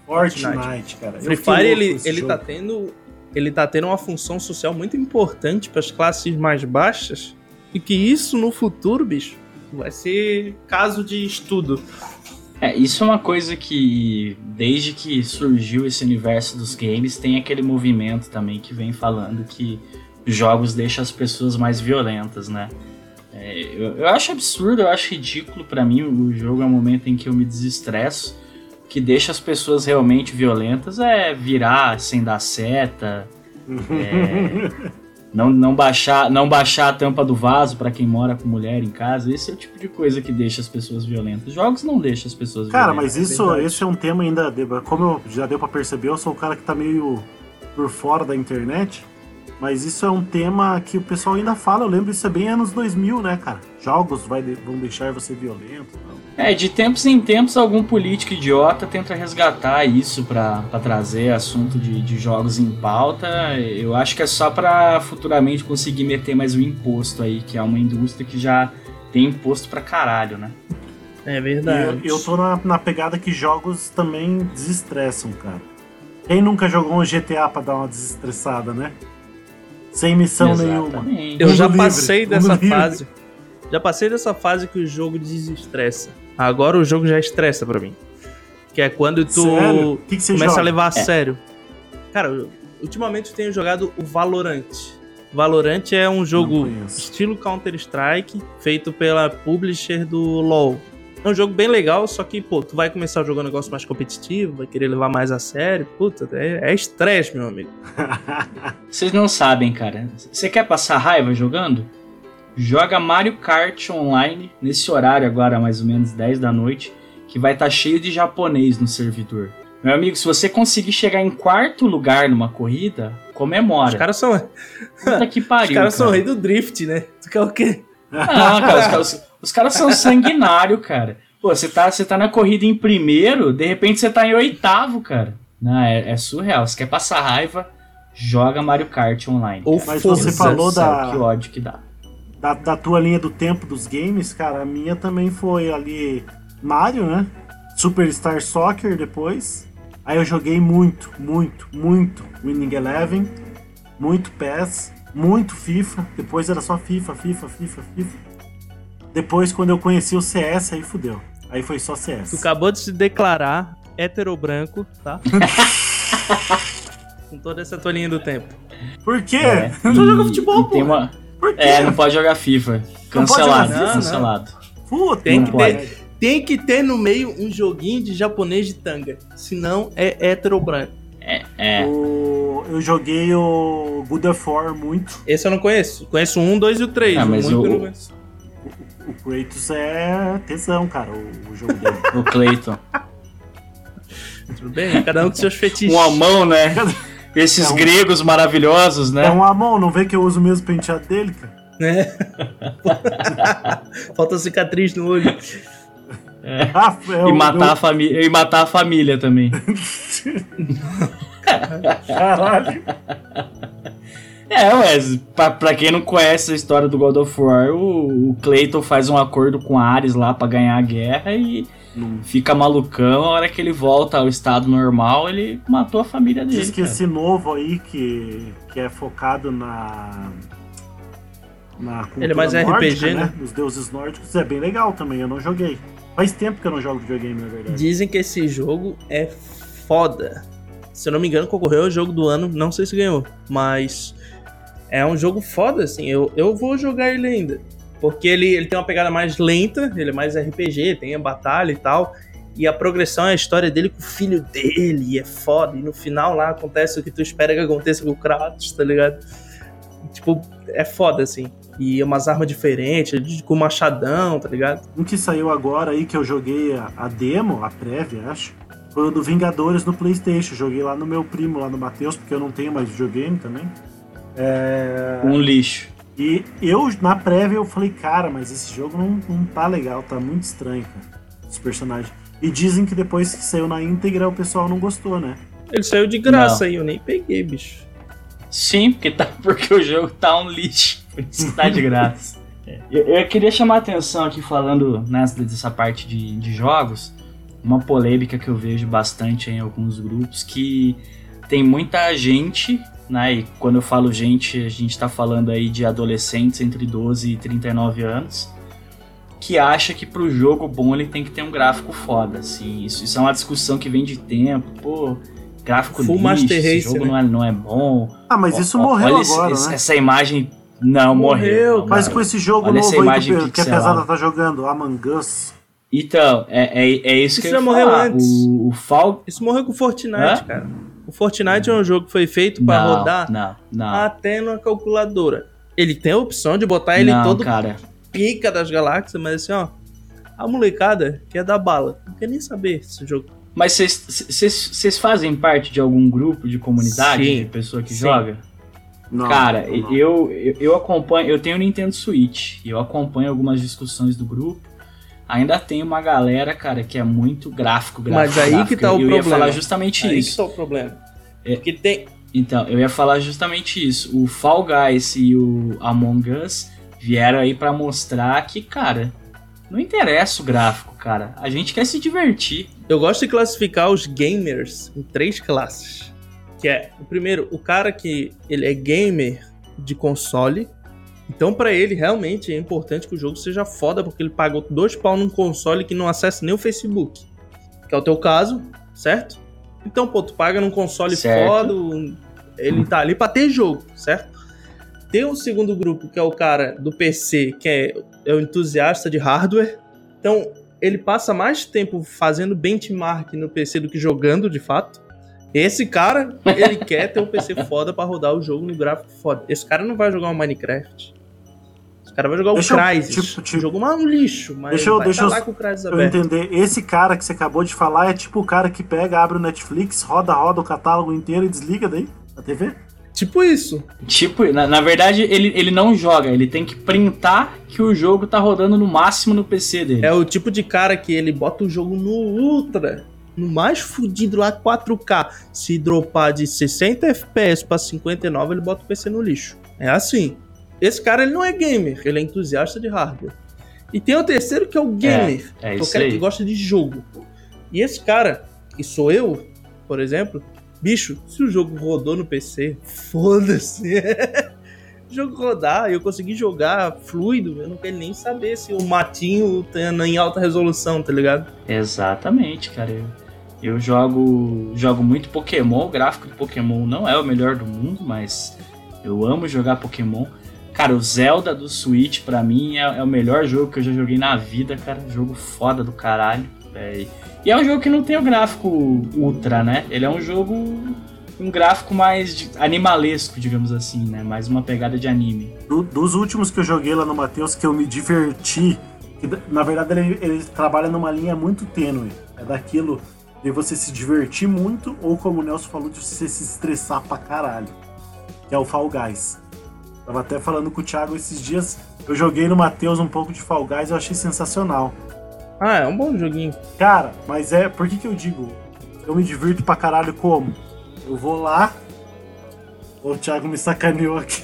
Fortnite, cara. Eu Free Fire, ele, ele jogo. tá tendo. Ele tá tendo uma função social muito importante para as classes mais baixas. E que isso no futuro, bicho, vai ser caso de estudo. É, isso é uma coisa que, desde que surgiu esse universo dos games, tem aquele movimento também que vem falando que jogos deixam as pessoas mais violentas, né? É, eu, eu acho absurdo, eu acho ridículo pra mim. O jogo é um momento em que eu me desestresso. O que deixa as pessoas realmente violentas é virar sem dar seta, é, não, não, baixar, não baixar a tampa do vaso pra quem mora com mulher em casa. Esse é o tipo de coisa que deixa as pessoas violentas. Jogos não deixam as pessoas Cara, violentas. mas isso, verdade. esse é um tema ainda. Como já deu pra perceber, eu sou o cara que tá meio por fora da internet. Mas isso é um tema que o pessoal ainda fala. Eu lembro isso é bem anos 2000, né, cara? Jogos vai vão deixar você violento. Não. É, de tempos em tempos algum político idiota tenta resgatar isso pra, pra trazer assunto de, de jogos em pauta. Eu acho que é só pra futuramente conseguir meter mais um imposto aí, que é uma indústria que já tem imposto pra caralho, né? É verdade. Eu, eu tô na, na pegada que jogos também desestressam, cara. Quem nunca jogou um GTA pra dar uma desestressada, né? Sem missão nenhuma. Exatamente. Eu Mundo já livre, passei mundo dessa livre. fase. Já passei dessa fase que o jogo desestressa. Agora o jogo já estressa pra mim. Que é quando tu que, que começa joga? a levar a sério. Cara, eu- ultimamente eu tenho jogado o Valorant. Valorant é um jogo estilo Counter-Strike, feito pela publisher do LoL. É um jogo bem legal, só que, pô, tu vai começar a jogar um negócio mais competitivo, vai querer levar mais a sério. Puta, é é estresse, meu amigo. Vocês não sabem, cara. Você quer passar raiva jogando? Joga Mario Kart Online nesse horário agora, mais ou menos 10 da noite, que vai estar cheio de japonês no servidor. Meu amigo, se você conseguir chegar em quarto lugar numa corrida, comemora. Os caras são, Puta que os pariu. caras são cara. rei do drift, né? Tu quer o quê? Não, cara, os caras, os caras são sanguinários, cara. Pô, você tá, você tá na corrida em primeiro, de repente você tá em oitavo, cara. Não, é, é surreal. Você quer passar raiva, joga Mario Kart Online. Ou Mas você falou céu, da- Que ódio que dá. da, da tua linha do tempo dos games, cara, a minha também foi ali Mario, né? Superstar Soccer depois. Aí eu joguei muito, muito, muito Winning Eleven, muito PES, muito FIFA. Depois era só FIFA, FIFA, FIFA, FIFA. Depois, quando eu conheci o CS, aí fudeu. Aí foi só CS. Tu acabou de se declarar hétero branco, tá? Com toda essa tua linha do tempo. Por quê? É, e- não jogo futebol, pô. uma... Por quê? É, não pode jogar FIFA. Não Cancelado, jogar FIFA? cancelado. Puta, Tem Não que, pode. ter, tem que ter no meio um joguinho de japonês de tanga. Senão é hétero branco. É, é. O- Eu joguei o God of War muito. Esse eu não conheço. Conheço o um, dois e o três. Ah, mas muito o- Kratos é tesão, cara, o, o jogo dele. O Clayton. Tudo bem? Cada um com seus fetiches. Um amão, né? Esses É um- gregos maravilhosos, né? É um Amon, não vê que eu uso o mesmo penteado dele, cara? Né? Falta cicatriz no olho. Ah, é E matar, a família, e matar a família também. Caralho. É, ué, pra, pra quem não conhece a história do God of War, o, o Clayton faz um acordo com Ares lá pra ganhar a guerra e fica malucão. A hora que ele volta ao estado normal, ele matou a família dele. Diz que cara. esse novo aí, que, que é focado na. Na cultura Ele é mais nórdica, RPG, né? Os deuses nórdicos é bem legal também, eu não joguei. Faz tempo que eu não jogo videogame, na verdade. Dizem que esse jogo é foda. Se eu não me engano, concorreu ao jogo do ano. Não sei se ganhou. Mas é um jogo foda, assim. Eu, eu vou jogar ele ainda. Porque ele, ele tem uma pegada mais lenta, ele é mais RPG, tem a batalha e tal. E a progressão é a história dele com o filho dele, e é foda. E no final lá acontece o que tu espera que aconteça com o Kratos, tá ligado? Tipo, é foda, assim. E umas armas diferentes, com machadão, tá ligado? Um que saiu agora aí, que eu joguei a, a demo, a prévia, acho. Foi o do Vingadores no Playstation. Joguei lá no meu primo, lá no Matheus, porque eu não tenho mais videogame também. É... Um lixo. E eu, na prévia, eu falei, cara, mas esse jogo não, não tá legal, tá muito estranho, cara. Os personagens. E dizem que depois que saiu na íntegra, o pessoal não gostou, né? Ele saiu de graça Não. aí, eu nem peguei, bicho. Sim, porque, tá, porque o jogo tá um lixo. Por isso que tá de graça. É, Eu, eu queria chamar a atenção aqui falando nessa dessa parte de, de jogos, uma polêmica que eu vejo bastante em alguns grupos, que tem muita gente, né? E quando eu falo gente, a gente tá falando aí de adolescentes entre 12 e 39 anos, que acha que pro jogo bom ele tem que ter um gráfico foda, assim. Isso, isso é uma discussão que vem de tempo, pô. Gráfico Full lixo, Master esse Race, jogo né? não, é, não é bom. Ah, mas isso Ó, morreu olha agora, esse- né? Essa imagem. Não, morreu. Morreu, não, Mas morreu. com esse jogo Olha essa novo aí imagem que, o- que a pesada tá jogando, Among Us. Então, é, é, é isso que Isso eu ia já morreu falar. antes. O, o Fall. Isso morreu com o Fortnite, Hã? cara. O Fortnite é um jogo que foi feito pra Não, rodar não, não. até numa calculadora. Ele tem a opção de botar ele não, todo cara. pica das galáxias, mas assim, ó. A molecada quer dar bala. Não quer nem saber esse jogo. Mas vocês fazem parte de algum grupo de comunidade Sim, de pessoa que sim. joga? Não, Cara, não, não. Eu, eu, eu acompanho, eu tenho o Nintendo Switch e eu acompanho algumas discussões do grupo. Ainda tem uma galera, cara, que é muito gráfico, gráfico. Mas aí gráfico. que tá o eu, eu ia problema. falar justamente Aí isso. que tá o problema. É. Porque tem. Então, eu ia falar justamente isso. O Fall Guys e o Among Us vieram aí pra mostrar que, cara, Não interessa o gráfico, cara. A gente quer se divertir. Eu gosto de classificar os gamers em três classes. Que é, o primeiro, o cara que ele é gamer de console. Então, para ele, realmente é importante que o jogo seja foda, porque ele pagou dois pau num console que não acessa nem o Facebook. Que é o teu caso, certo? Então, pô, tu paga num console Certo. foda, ele tá ali pra ter jogo, certo? Tem um segundo grupo, que é o cara do PC, que é, é o entusiasta de hardware. Então, ele passa mais tempo fazendo benchmark no PC do que jogando, de fato. Esse cara, ele quer ter um PC foda pra rodar o jogo no gráfico foda. Esse cara não vai jogar um Minecraft. Esse cara vai jogar Deixa o eu- Crysis. tipo- tipo- um jogo mais um lixo, mas Deixa eu- vai deixa tá eu- lá com o Crysis Eu aberto. entender, esse cara que você acabou de falar é tipo o cara que pega, abre o Netflix, roda, roda o catálogo inteiro e desliga daí a TV? Tipo isso. Tipo, na, na verdade, ele, ele não joga, ele tem que printar que o jogo tá rodando no máximo no PC dele. É o tipo de cara que ele bota o jogo no ultra, no mais fudido lá 4K. Se dropar de 60 FPS pra 59, ele bota o PC no lixo. É assim. Esse cara ele não é gamer, ele é entusiasta de hardware. E tem o terceiro que é o gamer, é que é o cara aí. que gosta de jogo. E esse cara, que sou eu, por exemplo, bicho, se o jogo rodou no PC, foda-se. o jogo rodar, eu consegui jogar fluido, eu não quero nem saber se o matinho tá em alta resolução, tá ligado? Exatamente, cara. Eu, jogo jogo muito Pokémon. O gráfico do Pokémon não é o melhor do mundo, mas eu amo jogar Pokémon. Cara, o Zelda do Switch, pra mim, é, é o melhor jogo que eu já joguei na vida, cara. Jogo foda do caralho. E é um jogo que não tem o gráfico ultra, né? Ele é um jogo. Um gráfico mais de- animalesco, digamos assim, né? Mais uma pegada de anime. Do- dos últimos que eu joguei lá no Matheus, que eu me diverti, que na verdade ele, ele trabalha numa linha muito tênue. É daquilo de você se divertir muito, ou como o Nelson falou, de você se estressar pra caralho. Que é o Fall Guys. Tava até falando com o Thiago esses dias. Eu joguei no Matheus um pouco de Fall Guys, eu achei sensacional. Ah, é um bom joguinho. Cara, mas é. Por que que eu digo? Eu me divirto pra caralho como? Eu vou lá. O Thiago me sacaneou aqui.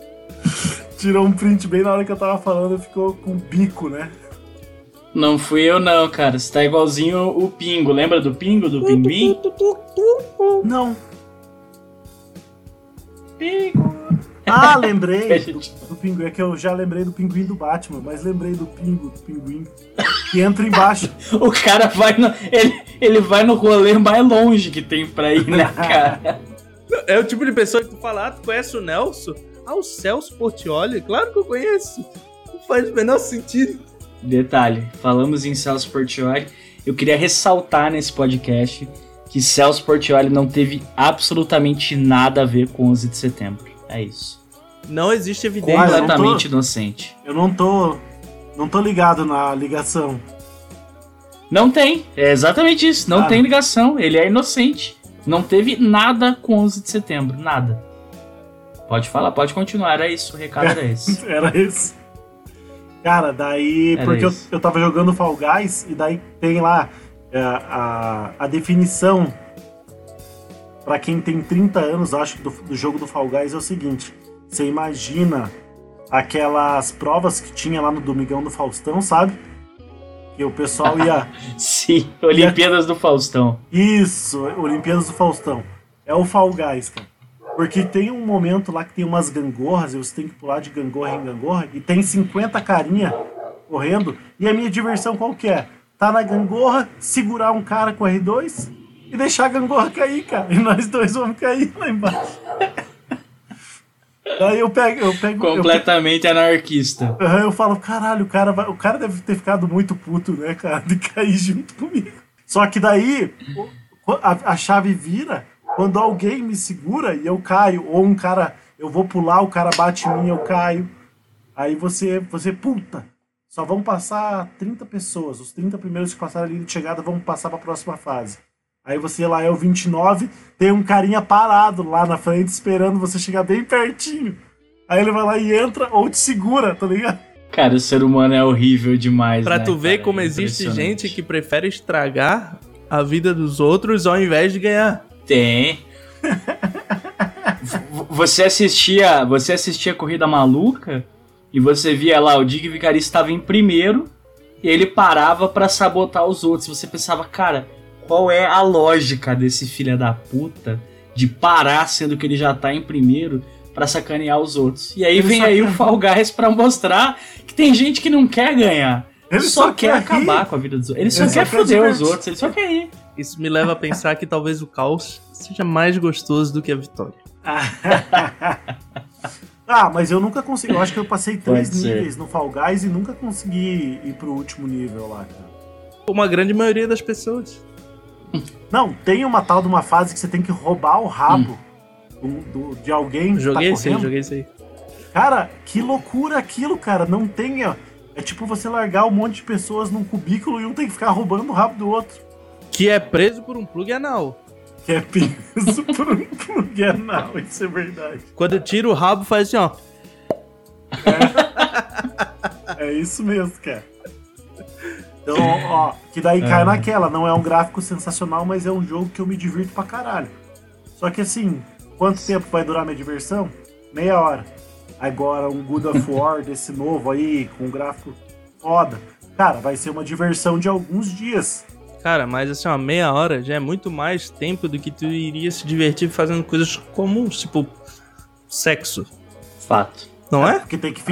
Tirou um print bem na hora que eu tava falando, ficou com bico, né? Não fui eu, não, cara. Você tá igualzinho o Pingo. Lembra do Pingo, do Pinguim? Não. Pingo. Ah, lembrei gente- do pinguim. É que eu já lembrei do pinguim do Batman, mas lembrei do pingo, do pinguim. Que entra embaixo. O cara vai no. Ele, ele vai no rolê mais longe que tem pra ir, né, cara? É o tipo de pessoa que tu fala, ah, tu conhece o Nelson? Ah, o Celso Portioli? Claro que eu conheço. Não faz o menor sentido. Detalhe, falamos em Celso Portioli. Eu queria ressaltar nesse podcast que Celso Portioli não teve absolutamente nada a ver com 11 de setembro. É isso. Não existe evidência. Ah, eu não tô- Completamente inocente. Eu não tô. Não tô ligado na ligação. Não tem. É exatamente isso. Não Ah. tem ligação. Ele é inocente. Não teve nada com 11 de setembro. Nada. Pode falar, pode continuar. Era isso. O recado era esse. Era esse. Cara, daí. Era porque eu, eu tava jogando Fall Guys e daí tem lá é, a, a definição. Pra quem tem 30 anos, acho que do, do jogo do Fall Guys é o seguinte: você imagina aquelas provas que tinha lá no Domingão do Faustão, sabe? Que o pessoal ia. Sim, Olimpíadas do Faustão. Isso, Olimpíadas do Faustão. É o Fall Guys, cara. Porque tem um momento lá que tem umas gangorras, e você tem que pular de gangorra em gangorra, e tem 50 carinha correndo, e a minha diversão qual que é? Tá na gangorra, segurar um cara com R2 e deixar a gangorra cair, cara. E nós dois vamos cair lá embaixo. Daí eu pego, eu pego. eu Completamente anarquista. Eu falo, caralho, o cara, vai- o cara deve ter ficado muito puto, né, cara, de cair junto comigo. Só que daí a, a chave vira quando alguém me segura e eu caio, ou um cara, eu vou pular, o cara bate em mim, eu caio. Aí você, você, puta, só vão passar 30 pessoas, os 30 primeiros que passaram ali de chegada vão passar pra próxima fase. Aí você lá é o 29, tem um carinha parado lá na frente esperando você chegar bem pertinho. Aí ele vai lá e entra ou te segura, tá ligado? Cara, o ser humano é horrível demais. Pra né, tu ver cara? como É existe gente que prefere estragar a vida dos outros ao invés de ganhar. Tem. Você assistia, você assistia Corrida Maluca e você via lá, o Dig Vicarista estava em primeiro e ele parava para sabotar os outros. Você pensava, cara, qual é a lógica desse filho da puta de parar sendo que ele já tá em primeiro para sacanear os outros? E aí ele vem aí quer... o Fall Guys pra mostrar que tem gente que não quer ganhar. Ele só, só quer, quer acabar com a vida dos outros. Ele, ele só, só, quer, quer foder os outros, ele só quer ir. Isso me leva a pensar que talvez o caos seja mais gostoso do que a vitória. ah, mas eu nunca consegui. Eu acho que eu passei três níveis no Fall Guys e nunca consegui ir pro último nível lá, cara. Uma grande maioria das pessoas. Não, tem uma tal de uma fase que você tem que roubar o rabo hum. do, do, de alguém. Joguei tá isso aí, joguei isso aí. Cara, que loucura aquilo, cara. Não tem. Ó, é tipo você largar um monte de pessoas num cubículo e um tem que ficar roubando o rabo do outro. Que é preso por um plug anal. Que é preso por um plug anal, isso é verdade. Quando tira o rabo, faz assim, ó. É, é isso mesmo, cara. Então, ó, que daí cai é. naquela. Não é um gráfico sensacional, mas é um jogo que eu me divirto pra caralho. Só que assim, quanto tempo vai durar minha diversão? Meia hora. Agora, um God of War desse novo aí, com um gráfico foda. Cara, vai ser uma diversão de alguns dias. Cara, mas assim, uma meia hora já é muito mais tempo do que tu iria se divertir fazendo coisas comuns, tipo sexo. Fato. Não é? é? Porque, tem que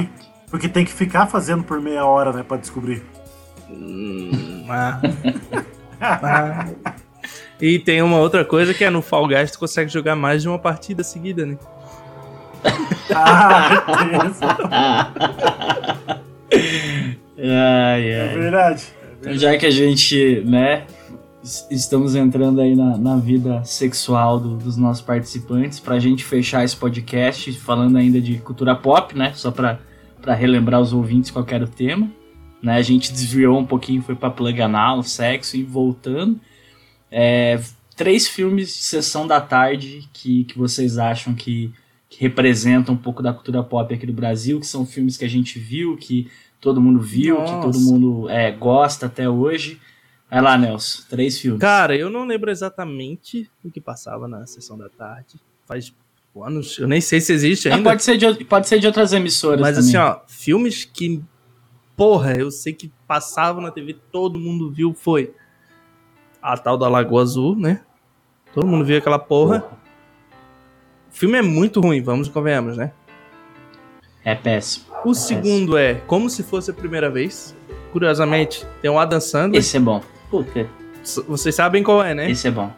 porque tem que ficar fazendo por meia hora, né, pra descobrir. Hum, ah. ah. E tem uma outra coisa que é no Fall Guys tu consegue jogar mais de uma partida seguida, né? ah, ai, ai. É verdade. Então, já que a gente, né, estamos entrando aí na, na vida sexual do, dos nossos participantes, pra gente fechar esse podcast falando ainda de cultura pop, né, só pra, pra relembrar os ouvintes qual era o tema. Né? A gente desviou um pouquinho, foi para plug anal, sexo e voltando. É, três filmes de sessão da tarde que, que vocês acham que, que representam um pouco da cultura pop aqui do Brasil, que são filmes que a gente viu, que todo mundo viu, Nossa. que todo mundo é, gosta até hoje. Vai lá, Nelson, três filmes. Cara, eu não lembro exatamente o que passava na sessão da tarde. Faz anos, eu nem sei se existe ainda. pode, ser de, pode ser de outras emissoras Mas também. assim, ó, filmes que porra, eu sei que passava na TV, todo mundo viu, foi a tal da Lagoa Azul, né? Todo mundo viu aquela porra. porra. O filme é muito ruim, vamos e convenhamos, né? É péssimo. O segundo é Como Se Fosse a Primeira Vez. Curiosamente, tem o Adam Sandler. Esse é bom. Puta. Vocês sabem qual é, né? Esse é bom.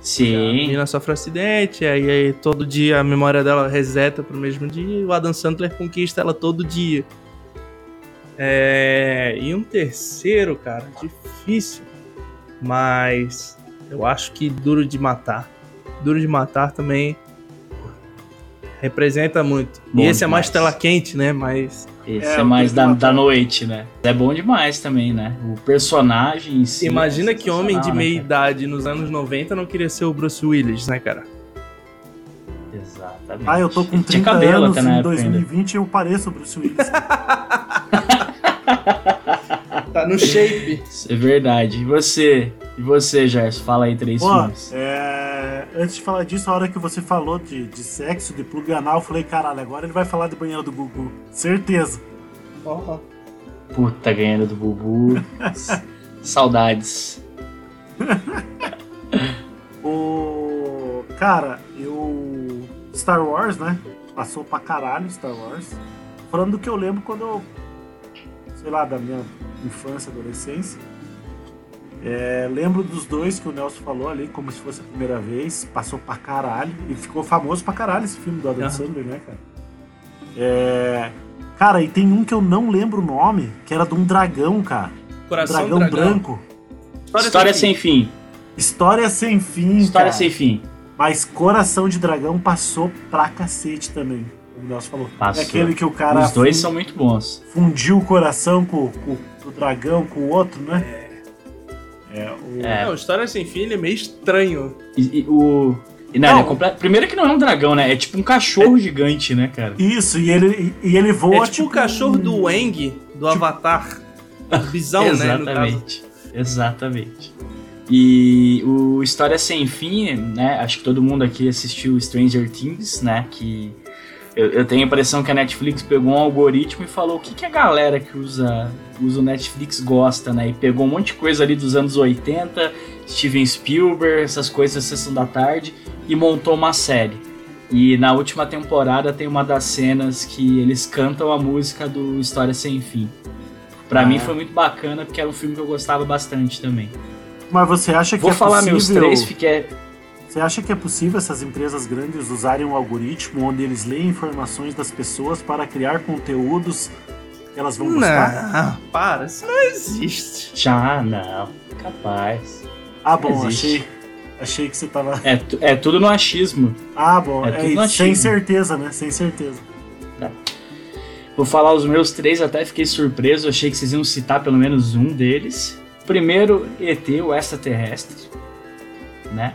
Sim. A menina sofre um acidente, aí, aí todo dia a memória dela reseta pro mesmo dia e o Adam Sandler conquista ela todo dia. É, e um terceiro, cara, difícil. Mas eu acho que Duro de Matar. Duro de Matar também representa muito. Bom e esse demais. é mais tela quente, né? Mas. Esse é, é mais da, da noite, né? É bom demais também, né? O personagem em si. Imagina é que homem de né, meia idade nos anos 90 não queria ser o Bruce Willis, né, cara? Exatamente. Ah, eu tô com 30 anos em 2020 e eu pareço o Bruce Willis. tá no shape. Isso é verdade. E você? E você, Gerson? Fala aí três Pô, filmes. É... Antes de falar disso, a hora que você falou de, de sexo, de plug anal, eu falei, caralho, agora ele vai falar de banheiro do Gugu. Certeza. Oh. Puta, ganhando do Bubu. Saudades. o... Cara, eu... Star Wars, né? Passou pra caralho Star Wars. Falando do que eu lembro quando eu sei lá, da minha infância, adolescência. É, lembro dos dois que o Nelson falou ali, como se fosse a primeira vez. Passou pra caralho. E ficou famoso pra caralho esse filme do Adam uhum. Sandler, né, cara? É, cara, e tem um que eu não lembro o nome, que era de um dragão, cara. Coração dragão, dragão. branco. História, História sem, fim. fim. História sem fim, História cara. sem fim. Mas Coração de Dragão passou pra cacete também o Nelson falou. Passou. É aquele que o cara. Os dois são muito bons. Fundiu o coração com, com, com o dragão, com o outro, né? É. é o... é. Não, História Sem Fim é meio estranho. E, e o. E, não, não. É Primeiro que não é um dragão, né? É tipo um cachorro é... gigante, né, cara? Isso, e ele, e ele voa. É tipo, tipo o cachorro do Wang, do tipo... Avatar. Visão, né? Exatamente. Exatamente. E o História Sem Fim, né? Acho que todo mundo aqui assistiu Stranger Things, né? Que Eu, eu, tenho a impressão que a Netflix pegou um algoritmo e falou o que, que a galera que usa, usa o Netflix gosta, né? E pegou um monte de coisa ali dos anos 80, Steven Spielberg, essas coisas Sessão da Tarde, e montou uma série. E na última temporada tem uma das cenas que eles cantam a música do História Sem Fim. Pra ah. mim foi muito bacana, porque era um filme que eu gostava bastante também. Mas você acha que Vou é falar possível... meus três, fiquei... Você acha que é possível essas empresas grandes usarem um algoritmo onde eles leem informações das pessoas para criar conteúdos que elas vão gostar? Não, para, isso não existe. Já, não. Capaz. Ah, bom, achei, achei que você tava. É, é tudo no achismo. Ah, bom, é, é sem certeza, né? Sem certeza. Tá. Vou falar os meus três, até fiquei surpreso, achei que vocês iam citar pelo menos um deles. Primeiro, ET, o extraterrestre, né?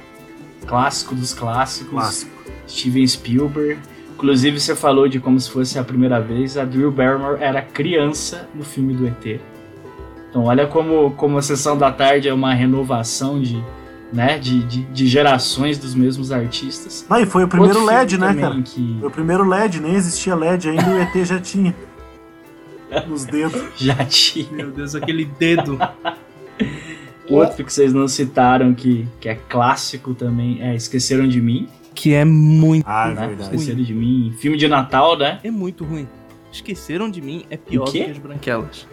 Clássico dos clássicos. Clássico. Steven Spielberg. Inclusive, você falou de como se fosse a primeira vez, a Drew Barrymore era criança no filme do ET. Então, olha como, como a Sessão da Tarde é uma renovação de, né, de, de, de gerações dos mesmos artistas. Não, e foi o primeiro Outro LED, né, cara? Que... Foi o primeiro LED, nem existia LED ainda, o ET já tinha. Nos dedos. Já tinha. Meu Deus, aquele dedo. Outro que vocês não citaram, que, que é clássico também, é Esqueceram de Mim. Que é muito. Ah, né? verdade. Esqueceram de Mim. Filme de Natal, né? É muito ruim. Esqueceram de Mim é pior do que as branquelas.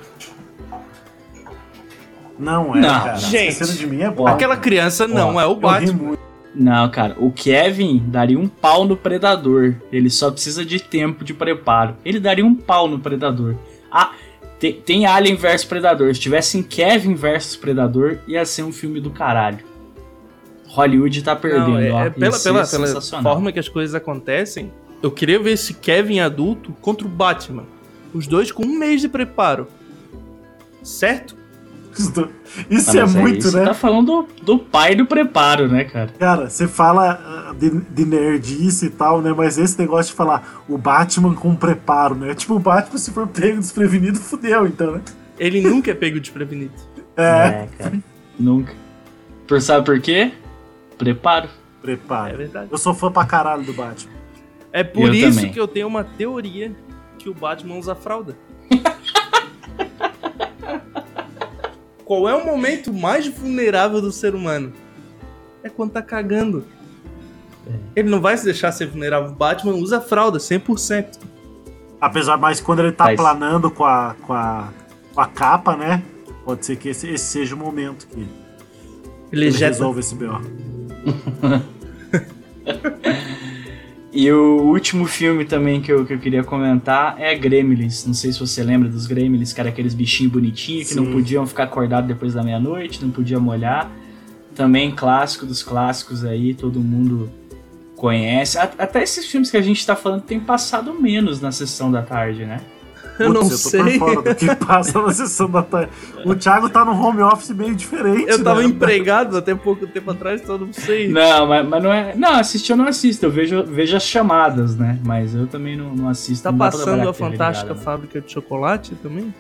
Não é, não, cara. Gente, Esqueceram de Mim é bom. Aquela criança não é o Batman. Não, cara, o Kevin daria um pau no Predador. Ele só precisa de tempo de preparo. Ele daria um pau no Predador. Ah, tem, tem Alien vs Predador. Se tivesse Kevin vs Predador, ia ser um filme do caralho. Hollywood tá perdendo, Não, é, ó. É pela, pela, pela forma que as coisas acontecem, eu queria ver esse Kevin adulto contra o Batman. Os dois com um mês de preparo. Certo? Isso ah, é muito, né? Você tá falando do, do pai do preparo, né, cara? Cara, você fala ah, de, de nerdice e tal, né? Mas esse negócio de falar o Batman com preparo, né? Tipo, o Batman, se for pego desprevenido, fudeu, então, né? Ele nunca é pego desprevenido. É. é cara. nunca. Por, sabe por quê? Preparo. Preparo. É verdade. Eu sou fã pra caralho do Batman. É por eu isso também. que eu tenho uma teoria que o Batman usa fralda. Qual é o momento mais vulnerável do ser humano? É quando tá cagando. É. Ele não vai se deixar ser vulnerável. O Batman usa fralda, 100%. Apesar, mais quando ele tá Mas... planando com a, com, a, com a capa, né? Pode ser que esse, esse seja o momento que ele, ele resolve esse B.O. E o último filme também que eu, que eu queria comentar é Gremlins. Não sei se você lembra dos Gremlins, que era aqueles bichinhos bonitinhos que Sim. não podiam ficar acordados depois da meia-noite, não podia molhar. Também clássico dos clássicos aí, todo mundo conhece. Até esses filmes que a gente tá falando tem passado menos na sessão da tarde, né? Eu não eu sei. por fora do que passa na sessão da tarde. O Thiago tá num home office meio diferente. Eu tava né? empregado até pouco tempo atrás, então não sei. Não, mas, mas não é. Não, assistir eu não assisto. Eu vejo, vejo as chamadas, né? Mas eu também não, não assisto. Tá não passando a Fantástica ligado, Fábrica de Chocolate também?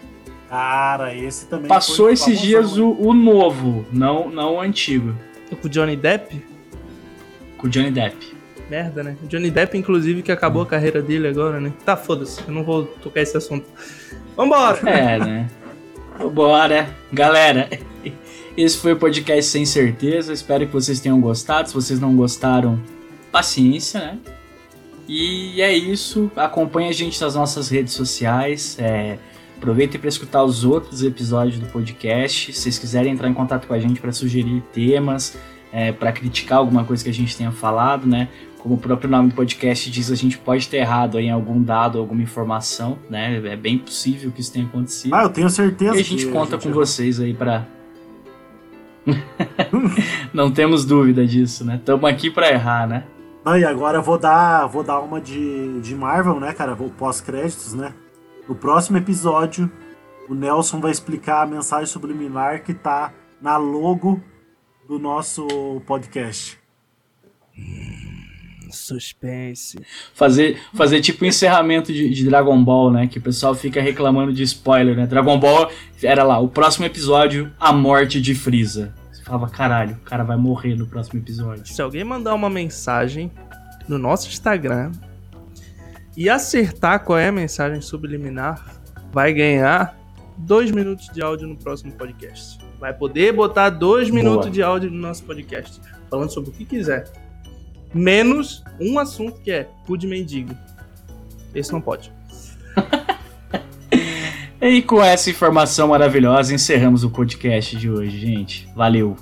Cara, esse também. Passou esses dias o, o, novo, não, não o antigo. Com o Johnny Depp? Com o Johnny Depp merda, né? Johnny Depp, inclusive, que acabou a carreira dele agora, né? Tá, foda-se, eu não vou tocar esse assunto. Vambora! É, né? Vambora! Galera, esse foi o podcast Sem Certeza. Espero que vocês tenham gostado. Se vocês não gostaram, paciência, né? E é isso. Acompanhe a gente nas nossas redes sociais. É, aproveitem para escutar os outros episódios do podcast. Se vocês quiserem entrar em contato com a gente para sugerir temas, é, para criticar alguma coisa que a gente tenha falado, né? como o próprio nome do podcast diz, a gente pode ter errado em algum dado, alguma informação, né? É bem possível que isso tenha acontecido. Ah, eu tenho certeza. E a gente conta a gente com vocês aí para Não temos dúvida disso, né? Estamos aqui para errar, né? Não, e agora eu vou dar, vou dar uma de, de Marvel, né, cara? Vou pós-créditos, né? No próximo episódio, o Nelson vai explicar a mensagem subliminar que tá na logo do nosso podcast. Suspense. Fazer, fazer tipo um encerramento de, de, Dragon Ball, né? Que o pessoal fica reclamando de spoiler, né? Dragon Ball era lá, o próximo episódio, a morte de Freeza. Você falava, caralho, o cara vai morrer no próximo episódio. Se alguém mandar uma mensagem no nosso Instagram e acertar qual é a mensagem subliminar vai ganhar dois minutos de áudio no próximo podcast. Vai poder botar dois Boa. minutos de áudio no nosso podcast, falando sobre o que quiser. Menos um assunto que é cu de mendigo. Esse não pode. e com essa informação maravilhosa, encerramos o podcast de hoje, gente. Valeu!